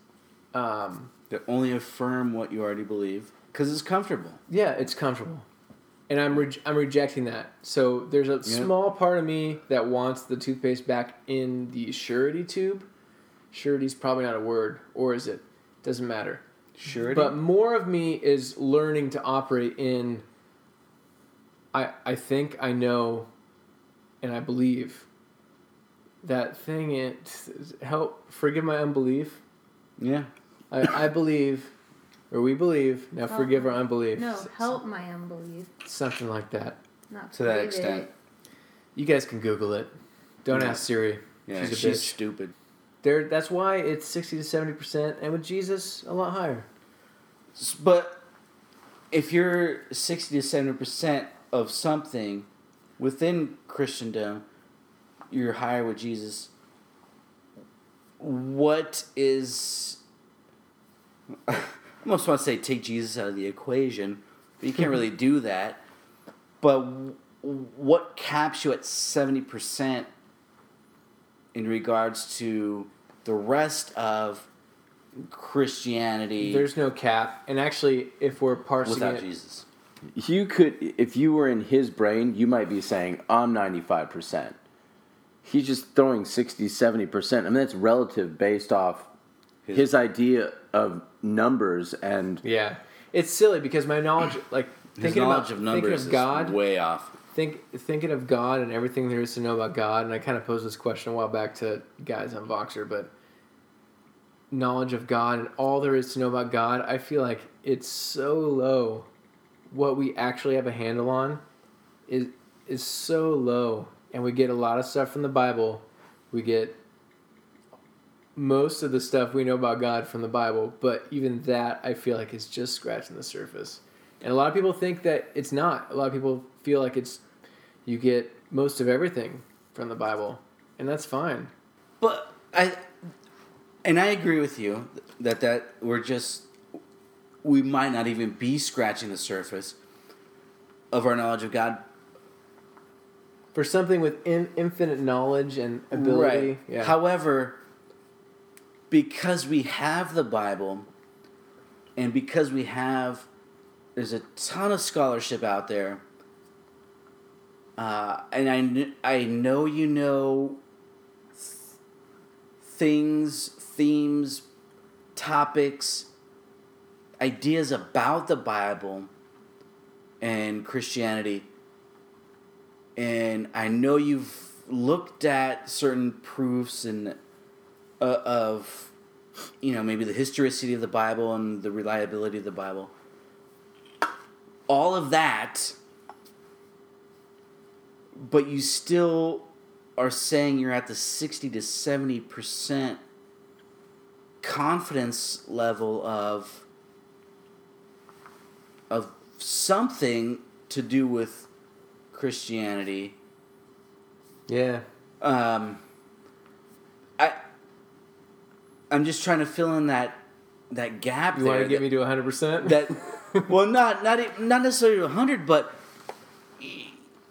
Speaker 3: Um,
Speaker 4: that only affirm what you already believe because it's comfortable.
Speaker 3: yeah, it's comfortable, and I'm re- I'm rejecting that. So there's a small part of me that wants the toothpaste back in the surety tube. Surety's probably not a word, or is it? Doesn't matter.
Speaker 4: Surety.
Speaker 3: But more of me is learning to operate in. I I think I know, and I believe. That thing it help forgive my unbelief.
Speaker 4: yeah.
Speaker 3: I, I believe, or we believe. Now
Speaker 5: Help
Speaker 3: forgive our unbelief.
Speaker 5: No,
Speaker 3: S-
Speaker 5: help my unbelief.
Speaker 3: Something like that.
Speaker 5: Not
Speaker 4: To that extent.
Speaker 5: it.
Speaker 3: You guys can Google it. Don't
Speaker 4: Yeah.
Speaker 3: ask Siri.
Speaker 4: Yeah,
Speaker 3: she's a
Speaker 4: she's,
Speaker 3: bitch.
Speaker 4: stupid.
Speaker 3: There. That's why it's sixty to seventy percent, and with Jesus, a lot higher.
Speaker 4: But if you're 60 to 70% of something within Christendom, you're higher with Jesus. What is. [laughs] I almost want to say take Jesus out of the equation, but you can't really do that. But w- what caps you at 70% in regards to the rest of Christianity
Speaker 3: There's no cap, and actually, if we're parsing
Speaker 4: without
Speaker 3: it,
Speaker 4: Jesus?
Speaker 1: you could, if you were in his brain, you might be saying, I'm 95%. He's just throwing 60, 70%. I mean, that's relative based off
Speaker 4: His-
Speaker 1: his, idea of numbers and
Speaker 3: yeah, it's silly because my knowledge, like thinking
Speaker 4: knowledge
Speaker 3: about
Speaker 4: of numbers
Speaker 3: thinking of God,
Speaker 4: is way off.
Speaker 3: think thinking of God and everything there is to know about God, and I kind of posed this question a while back to guys on Voxer, but knowledge of God and all there is to know about God, I feel like it's so low. What we actually have a handle on is is so low, and we get a lot of stuff from the Bible. We get most of the stuff we know about God from the Bible, but even that I feel like is just scratching the surface. And a lot of people think that it's not. A lot of people feel like it's you get most of everything from the Bible, and that's fine.
Speaker 4: But I, and I agree with you that that we're just we might not even be scratching the surface of our knowledge of God.
Speaker 3: For something with in, infinite knowledge and ability, yeah.
Speaker 4: However, because we have the Bible, and because we have, there's a ton of scholarship out there. Uh, and I, I know you know th- things, themes, topics, ideas about the Bible and Christianity. And I know you've looked at certain proofs and uh, of you know maybe the historicity of the Bible and the reliability of the Bible. All of that, but you still are saying you're at the sixty to seventy percent confidence level of of something to do with Christianity.
Speaker 3: yeah.
Speaker 4: Um, I I'm just trying to fill in that that gap.
Speaker 3: You want to get me to 100%?
Speaker 4: that [laughs] well not not not necessarily 100 but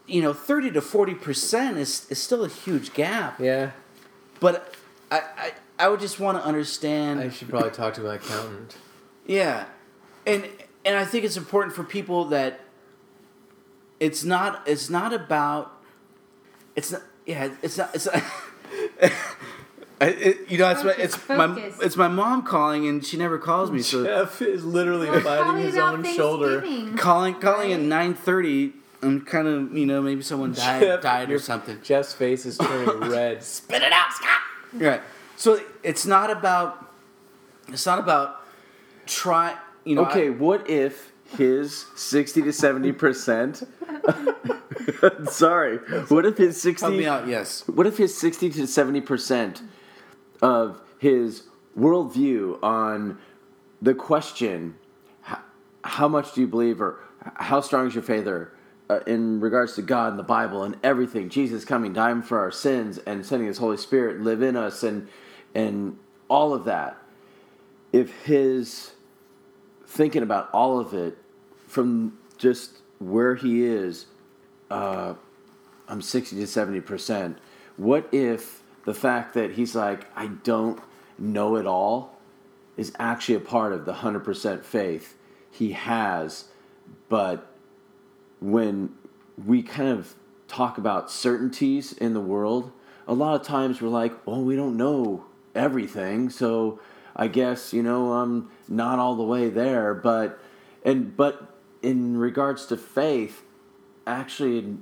Speaker 4: you know 30 to 40 percent is, is still a huge gap
Speaker 3: yeah.
Speaker 4: but I, I i would just want to understand
Speaker 3: I should probably talk to my accountant.
Speaker 4: yeah and and i think it's important for people that it's not it's not about it's not yeah it's not it's not [laughs] I, it, you know, it's my,
Speaker 5: Focus,
Speaker 4: it's my it's my mom calling, and she never calls me. So
Speaker 3: Jeff is literally
Speaker 5: Well,
Speaker 3: biting his own shoulder.
Speaker 5: Thanksgiving.
Speaker 4: calling calling at nine thirty. I'm kind of you know maybe someone died
Speaker 3: Jeff,
Speaker 4: died or something.
Speaker 3: Jeff's face is turning [laughs] red.
Speaker 4: Spit it out, Scott. Right. So it's not about it's not about try. You know.
Speaker 1: okay,
Speaker 4: I-
Speaker 1: what if his 60 to 70 percent? [laughs] Sorry. What if his 60
Speaker 4: help me out. Yes.
Speaker 1: What if his 60 to 70% of his worldview on the question, how, much do you believe, or how strong is your faith, or uh, in regards to God and the Bible and everything, Jesus coming, dying for our sins, and sending His Holy Spirit live in us, and and all of that. If his thinking about all of it from just where he is, uh, I'm 60 to 70 percent. What if the fact that he's like, I don't know it all, is actually a part of the 100 percent faith he has, but when we kind of talk about certainties in the world, a lot of times we're like, well, we don't know everything, so I guess you know I'm not all the way there, but and but in regards to faith, actually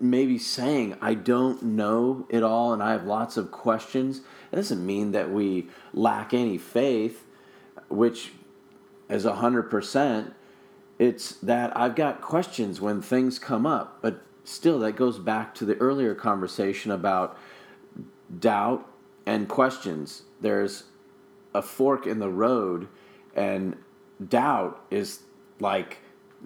Speaker 1: maybe saying I don't know it all and I have lots of questions, it doesn't mean that we lack any faith, which is a hundred percent. It's that I've got questions when things come up, but still that goes back to the earlier conversation about doubt and questions. There's a fork in the road, and doubt is like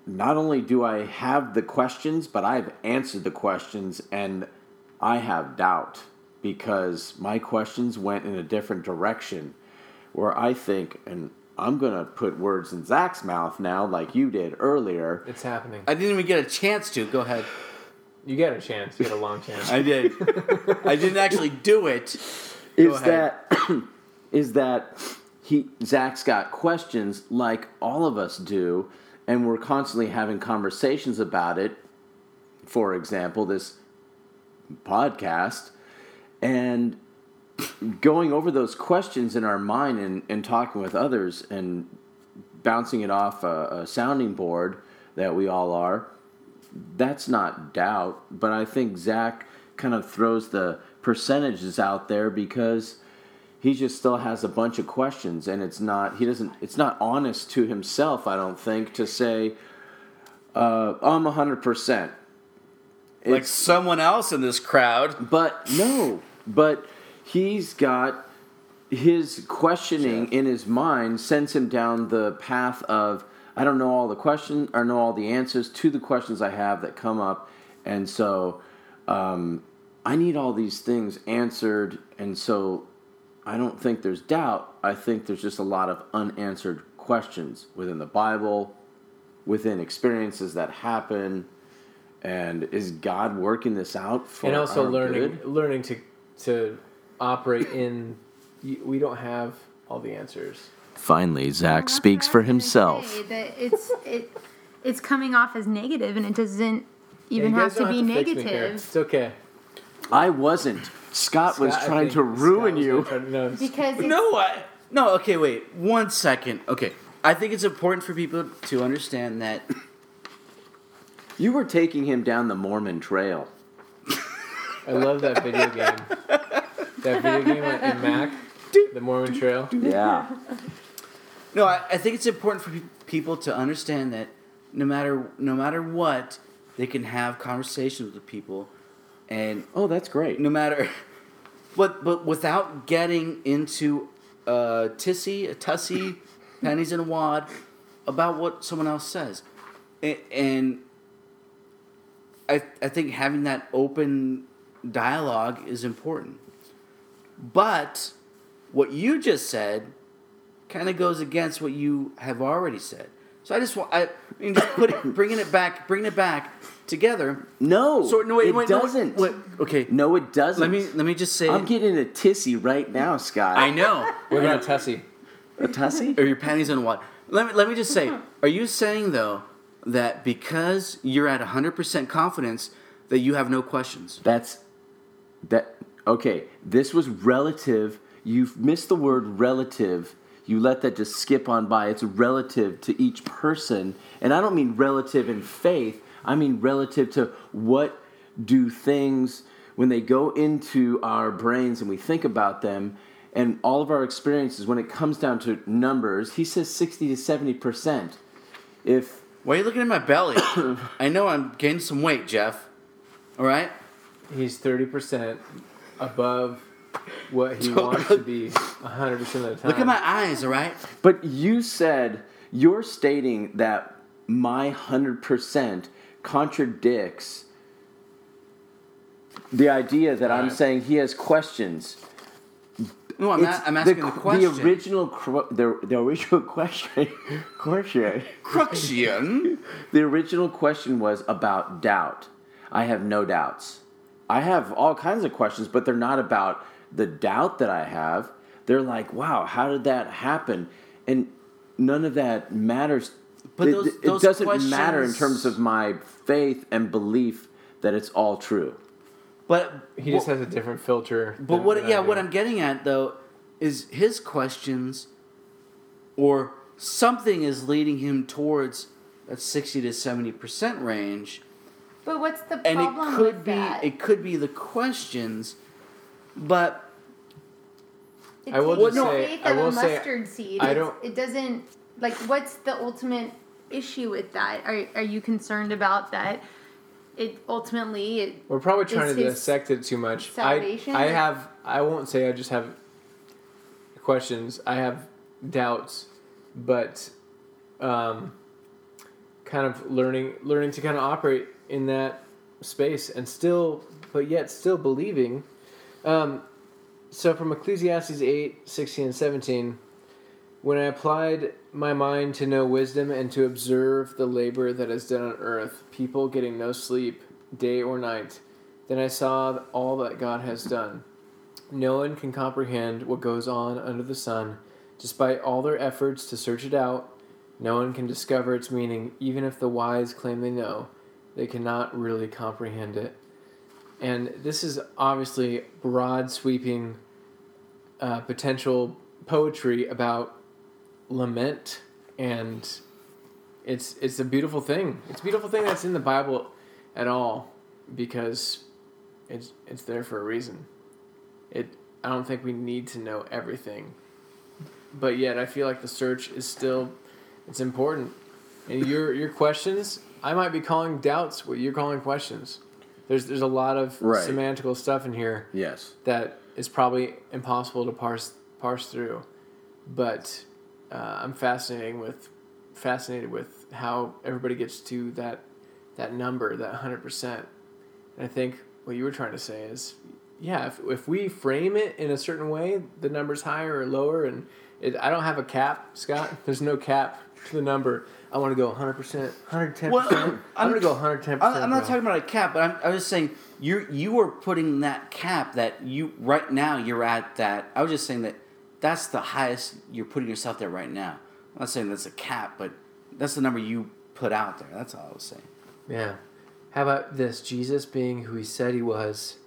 Speaker 1: not only do I have the questions, but I've answered the questions, and I have doubt because my questions went in a different direction where I think, and I'm going to put words in Zack's mouth now, like you did earlier.
Speaker 3: It's happening.
Speaker 4: I didn't even get a chance to. Go ahead.
Speaker 3: You get a chance. You get a long chance.
Speaker 4: I did. I didn't actually do it.
Speaker 1: is
Speaker 4: ahead.
Speaker 1: that [coughs] is that he Zack's got questions like all of us do, and we're constantly having conversations about it. For example, this podcast and going over those questions in our mind and, and talking with others and bouncing it off a, a sounding board that we all are that's not doubt, but I think Zack kind of throws the percentages out there because he just still has a bunch of questions and it's not he doesn't it's not honest to himself i don't think to say uh, i'm 100%
Speaker 4: like someone else in this crowd.
Speaker 1: but no but he's got his questioning in his mind sends him down the path of i don't know all the questions or know all the answers to the questions i have that come up. And so um, i need all these things answered. And so I don't think there's doubt. I think there's just a lot of unanswered questions within the Bible, within experiences that happen, and is God working this out for
Speaker 3: and also
Speaker 1: our
Speaker 3: learning
Speaker 1: good?
Speaker 3: learning to to operate in. We don't have all the answers.
Speaker 1: Finally, Zack
Speaker 5: That's
Speaker 1: speaks for
Speaker 5: I was gonna
Speaker 1: himself.
Speaker 5: it's it, it's coming off as negative, and it doesn't even
Speaker 3: Yeah,
Speaker 5: have to
Speaker 3: don't
Speaker 5: be
Speaker 3: fix me
Speaker 5: negative
Speaker 3: It's okay.
Speaker 1: I wasn't. Scott, was
Speaker 3: Scott, I
Speaker 1: trying to ruin you.
Speaker 3: gonna no, [laughs]
Speaker 5: because it's,
Speaker 4: No, what? no. Okay, wait one second. Okay, I think it's important for people to understand that [laughs]
Speaker 1: You were taking him down the Mormon trail.
Speaker 3: I love that video game. that video game in Mac, the Mormon Trail.
Speaker 1: Yeah.
Speaker 4: No, I, I think it's important for pe- people to understand that no matter no matter what, they can have conversations with people, and
Speaker 1: oh, that's great.
Speaker 4: no matter, [laughs] but but without getting into a tissy, a tussy, [laughs] pennies in a wad about what someone else says, and, and I I think having that open dialogue is important. But what you just said kind of goes against what you have already said. So I just want I, I mean just put it, bringing it back, bringing it back together.
Speaker 1: No,
Speaker 4: So no, wait,
Speaker 1: it
Speaker 4: wait,
Speaker 1: doesn't.
Speaker 4: wait, okay,
Speaker 1: No, it doesn't.
Speaker 4: let me let me just say.
Speaker 1: I'm getting a tissy right now, Scott.
Speaker 4: I know.
Speaker 3: What about Tessie?
Speaker 1: a tussie?
Speaker 4: Or your panties in what? Let me let me just say. [laughs] Are you saying though that because you're at 100% confidence that you have no questions?
Speaker 1: That's that. Okay, this was relative. You've missed the word relative. You let that just skip on by. It's relative to each person, and I don't mean relative in faith. I mean relative to what do things when they go into our brains and we think about them, and all of our experiences. When it comes down to numbers, he says sixty to seventy percent. If
Speaker 4: Why are you looking at my belly? [coughs] I know I'm gaining some weight, Jeff. All right.
Speaker 3: He's thirty percent above what he wants to be hundred percent of the time.
Speaker 4: Look at my eyes. All right.
Speaker 1: But you said you're stating that my 100% contradicts the idea that I'm saying he has questions.
Speaker 4: No, I'm, not, I'm asking the,
Speaker 1: the,
Speaker 4: question.
Speaker 1: The original, the, the original [laughs] question, question,
Speaker 4: question. [laughs]
Speaker 1: the original question was about doubt. I have no doubts. I have all kinds of questions, but they're not about the doubt that I have. They're like, wow, how did that happen? And none of that matters.
Speaker 4: But
Speaker 1: it,
Speaker 4: those-
Speaker 1: it
Speaker 4: those
Speaker 1: doesn't matter in terms of my faith and belief that it's all true.
Speaker 4: But
Speaker 3: he just has a different filter.
Speaker 4: But
Speaker 3: than-
Speaker 4: what?
Speaker 3: I
Speaker 4: Yeah,
Speaker 3: do.
Speaker 4: what I'm getting at though is his questions, or something is leading him towards that sixty to seventy percent range,
Speaker 5: but what's the problem and
Speaker 4: it could
Speaker 5: with
Speaker 4: be
Speaker 5: that?
Speaker 4: it could be the questions, but
Speaker 5: It
Speaker 3: I will
Speaker 5: takes
Speaker 3: just
Speaker 5: the
Speaker 3: say-
Speaker 5: faith
Speaker 3: I
Speaker 5: of
Speaker 3: will
Speaker 5: a
Speaker 3: say,
Speaker 5: mustard seed.
Speaker 3: I don't-
Speaker 5: It doesn't like. What's the ultimate issue with that? Are Are you concerned about that? It ultimately it
Speaker 3: We're probably trying to dissect it too much.
Speaker 5: salvation?
Speaker 3: I, I have. I won't say I just have questions. I have doubts, but um, kind of learning, learning to kind of operate in that space, and still, but yet still believing. Um, so from Ecclesiastes 8, 16, and 17, when I applied my mind to know wisdom and to observe the labor that is done on earth, people getting no sleep, day or night, then I saw all that God has done. No one can comprehend what goes on under the sun. Despite all their efforts to search it out, no one can discover its meaning, even if the wise claim they know. They cannot really comprehend it. And this is obviously broad sweeping uh, potential poetry about lament and it's it's a beautiful thing it's a beautiful thing that's in the bible at all because it's it's there for a reason. It I don't think we need to know everything. But yet I feel like the search is still it's important. And your your questions, I might be calling doubts what you're calling questions. There's there's a lot of
Speaker 1: Right.
Speaker 3: semantical stuff in here
Speaker 1: Yes.
Speaker 3: that is probably impossible to parse parse through. But uh, I'm fascinating with fascinated with how everybody gets to that that number, that hundred percent. And I think what you were trying to say is, yeah, if, if we frame it in a certain way, the number's higher or lower, and it, I don't have a cap, Scott. [laughs] There's no cap to the number. I want to go 100 percent, 110
Speaker 4: Well,
Speaker 3: percent. I'm,
Speaker 4: I'm-
Speaker 3: gonna go 110
Speaker 4: I'm,
Speaker 3: percent.
Speaker 4: I'm not talking about a cap, but I'm, I'm just saying you you are putting that cap that you right now you're at that. I was just saying that that's the highest you're putting yourself there right now. I'm not saying that's a cap, but that's the number you put out there. That's all I was saying.
Speaker 3: Yeah. How about this? Jesus being who he said he was,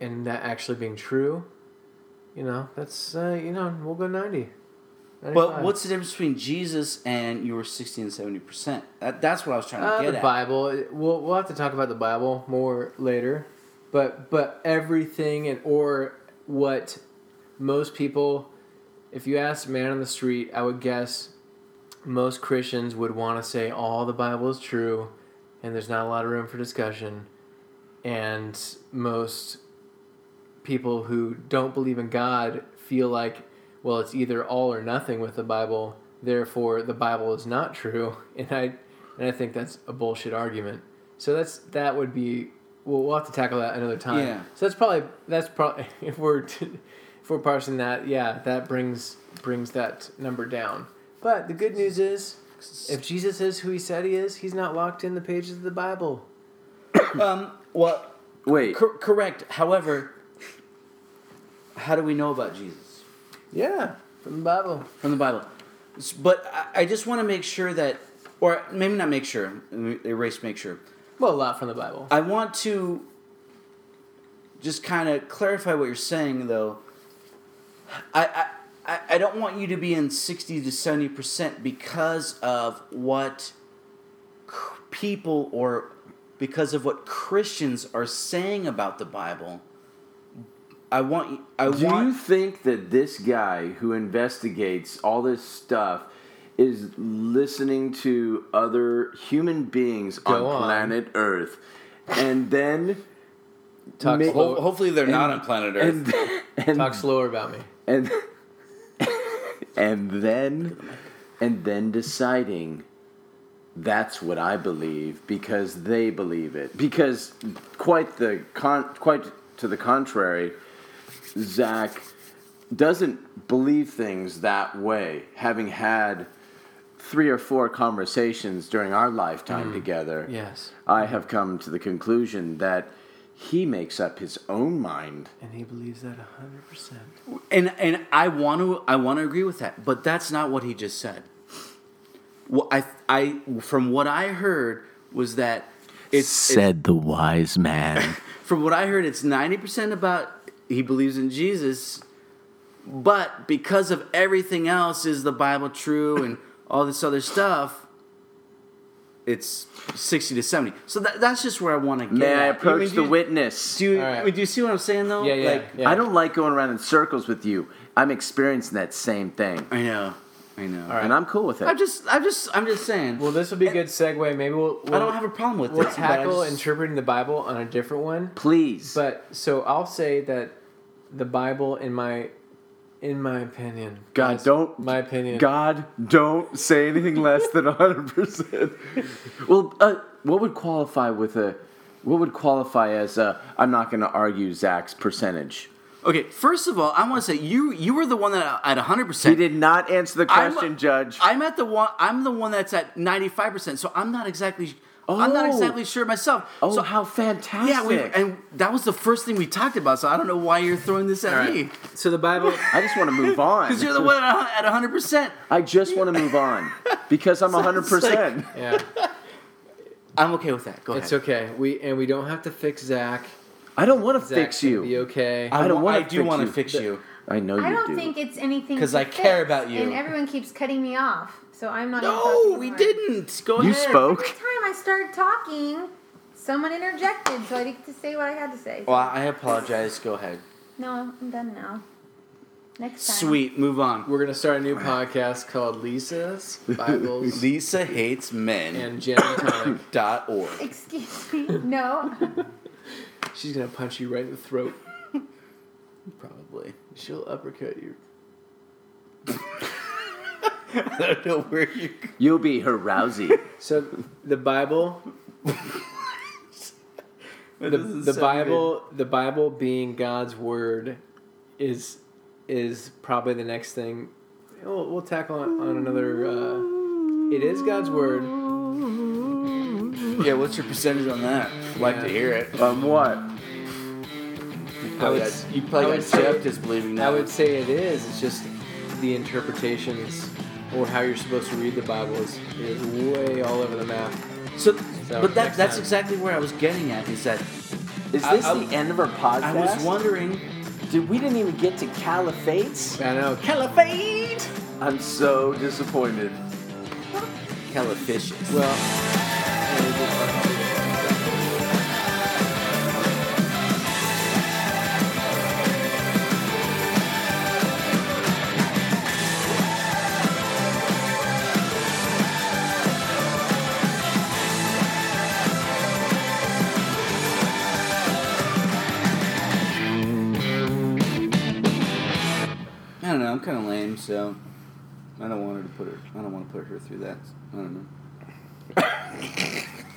Speaker 3: and that actually being true. You know, that's uh, you know, we'll go 90.
Speaker 4: But what's the difference between Jesus and your 60 and 70 percent? That, that's what I was trying to
Speaker 3: uh,
Speaker 4: get
Speaker 3: the
Speaker 4: at.
Speaker 3: Bible? We'll we'll have to talk about the Bible more later, but but everything and or what most people, if you ask a man on the street, I would guess most Christians would want to say all the Bible is true, and there's not a lot of room for discussion, and most people who don't believe in God feel like, well, it's either all or nothing with the Bible. Therefore, the Bible is not true, [laughs] and I and I think that's a bullshit argument. So that's that would be. Well, we'll have to tackle that another time.
Speaker 4: Yeah.
Speaker 3: So that's probably that's probably [laughs] if we're we're parsing that, yeah, that brings brings that number down. But the good news is, if Jesus is who he said he is, he's not locked in the pages of the Bible. [coughs]
Speaker 4: Um, well,
Speaker 1: Wait.
Speaker 4: cor- correct. However, how do we know about Jesus?
Speaker 3: Yeah, from the Bible.
Speaker 4: from the Bible. But I- I just want to make sure that, or maybe not make sure, erase make sure.
Speaker 3: Well, a lot from the Bible.
Speaker 4: I want to just kind of clarify what you're saying, though. I, I, I- I don't want you to be in 60 to 70% because of what c- people or because of what Christians are saying about the Bible. I want you, I
Speaker 1: Do
Speaker 4: want
Speaker 1: you think that this guy who investigates all this stuff is listening to other human beings on
Speaker 3: on.
Speaker 1: planet Earth and then
Speaker 3: Talk
Speaker 1: ma-
Speaker 3: slow-
Speaker 4: Ho- hopefully they're not on planet Earth.
Speaker 1: and [laughs] and,
Speaker 3: Talk slower about me.
Speaker 1: And and then and then deciding that's what I believe because they believe it. Because quite the con quite to the contrary Zack doesn't believe things that way having had three or four conversations during our lifetime mm. together.
Speaker 3: Yes.
Speaker 1: I have come to the conclusion that he makes up his own mind
Speaker 3: And he believes that 100%.
Speaker 4: And and I want to I want to agree with that, but that's not what he just said. What I I from what I heard was that it's, it's
Speaker 1: the wise man [laughs]
Speaker 4: from what I heard it's 90% about he believes in Jesus, but because of everything else is the Bible true and all this other stuff it's 60 to 70. So that, that's just where I want to get
Speaker 1: May I
Speaker 4: at.
Speaker 1: approach
Speaker 4: mean,
Speaker 1: the
Speaker 4: you-
Speaker 1: witness?
Speaker 4: Do you,
Speaker 3: All right.
Speaker 4: I mean, do you see what I'm saying though?
Speaker 3: Yeah, yeah.
Speaker 4: Like,
Speaker 3: yeah.
Speaker 1: I don't like going around in circles with you. I'm experiencing that same thing,
Speaker 4: I know. I know.
Speaker 3: right.
Speaker 1: and I'm cool with it.
Speaker 4: I'm just I'm just I'm just saying.
Speaker 3: Well, this will be a good segue. Maybe we'll. we'll
Speaker 4: I don't have a problem with
Speaker 3: We'll
Speaker 4: this. but I
Speaker 3: tackle
Speaker 4: just-
Speaker 3: interpreting the Bible on a different one.
Speaker 1: Please,
Speaker 3: But so I'll say that the Bible, in my, in my opinion,
Speaker 1: God,
Speaker 3: guys,
Speaker 1: don't.
Speaker 3: my opinion.
Speaker 1: God, don't say anything less than 100. percent Well, uh, what would qualify with a? What would qualify as a? I'm not going to argue Zack's percentage.
Speaker 4: Okay, first of all, I want to say you you were the one that at 100%.
Speaker 1: He
Speaker 4: percent
Speaker 1: did not answer the
Speaker 4: I'm-
Speaker 1: question, Judge.
Speaker 4: I'm at the one. I'm the one that's at 95. percent So I'm not exactly. I'm not
Speaker 1: Oh.
Speaker 4: exactly sure myself.
Speaker 1: oh,
Speaker 4: so,
Speaker 1: how fantastic!
Speaker 4: yeah, we, and that was the first thing we talked about. So I don't know why you're throwing this at
Speaker 3: All right.
Speaker 4: me
Speaker 3: So the Bible.
Speaker 1: I just want to move [laughs] on.
Speaker 4: because you're the one at 100. percent
Speaker 1: I just want to move on because I'm [laughs] 100. percent
Speaker 3: yeah, [laughs]
Speaker 4: I'm okay with that. Go ahead.
Speaker 3: it's okay. We and we don't have to fix Zack.
Speaker 1: I don't want to
Speaker 3: Zack's
Speaker 1: fix
Speaker 3: gonna
Speaker 1: you.
Speaker 3: Be okay.
Speaker 1: I don't wanna
Speaker 4: I do
Speaker 1: fix
Speaker 4: want to
Speaker 1: you.
Speaker 4: fix you.
Speaker 1: I know you
Speaker 5: I don't
Speaker 1: do.
Speaker 5: think it's anything because
Speaker 4: I care about you.
Speaker 5: and everyone keeps cutting me off. So I'm not. even
Speaker 4: No, we didn't. Go
Speaker 1: You
Speaker 4: ahead.
Speaker 1: spoke.
Speaker 5: Every time I started talking, Someone interjected, so I get to say what I had to say.
Speaker 4: Well, I apologize. Go ahead.
Speaker 5: No, I'm done now. Next time.
Speaker 4: Sweet. Move on.
Speaker 3: We're gonna start a new podcast called Lisa's Bibles [laughs]
Speaker 4: Lisa hates men.
Speaker 3: and gin and tonic.
Speaker 4: dot org. [laughs]
Speaker 5: Excuse me. No. [laughs]
Speaker 3: She's gonna punch you right in the throat.
Speaker 4: Probably.
Speaker 3: She'll uppercut you.
Speaker 4: I don't know where you.
Speaker 1: You'll be her Rousey.
Speaker 3: So the Bible, the, the Bible, the Bible being God's word, is is probably the next thing. We'll, we'll tackle on, on another. Uh, it is God's word.
Speaker 4: Yeah, what's your percentage on that? Like
Speaker 3: Yeah.
Speaker 4: to hear it.
Speaker 1: On what?
Speaker 4: You
Speaker 3: I
Speaker 4: probably
Speaker 3: would
Speaker 4: got,
Speaker 3: s-
Speaker 4: you
Speaker 3: I
Speaker 4: probably
Speaker 3: would
Speaker 4: got
Speaker 3: say-
Speaker 4: Jeff disbelieving
Speaker 3: I would say it is. It's just the interpretations or how you're supposed to read the Bible is, is way all over the map.
Speaker 4: So,
Speaker 3: So,
Speaker 4: but that, that's
Speaker 3: time.
Speaker 4: exactly where I was getting at. Is that
Speaker 1: Is
Speaker 4: I-
Speaker 1: this
Speaker 4: I-
Speaker 1: the end of our podcast?
Speaker 4: I was wondering.
Speaker 1: Dude, we didn't even get to caliphates.
Speaker 3: I know. Caliphate!
Speaker 1: I'm so disappointed.
Speaker 4: Califishes.
Speaker 3: Well,
Speaker 4: lame, so I don't want her to put her. I don't want to put her through that. I don't know. [laughs]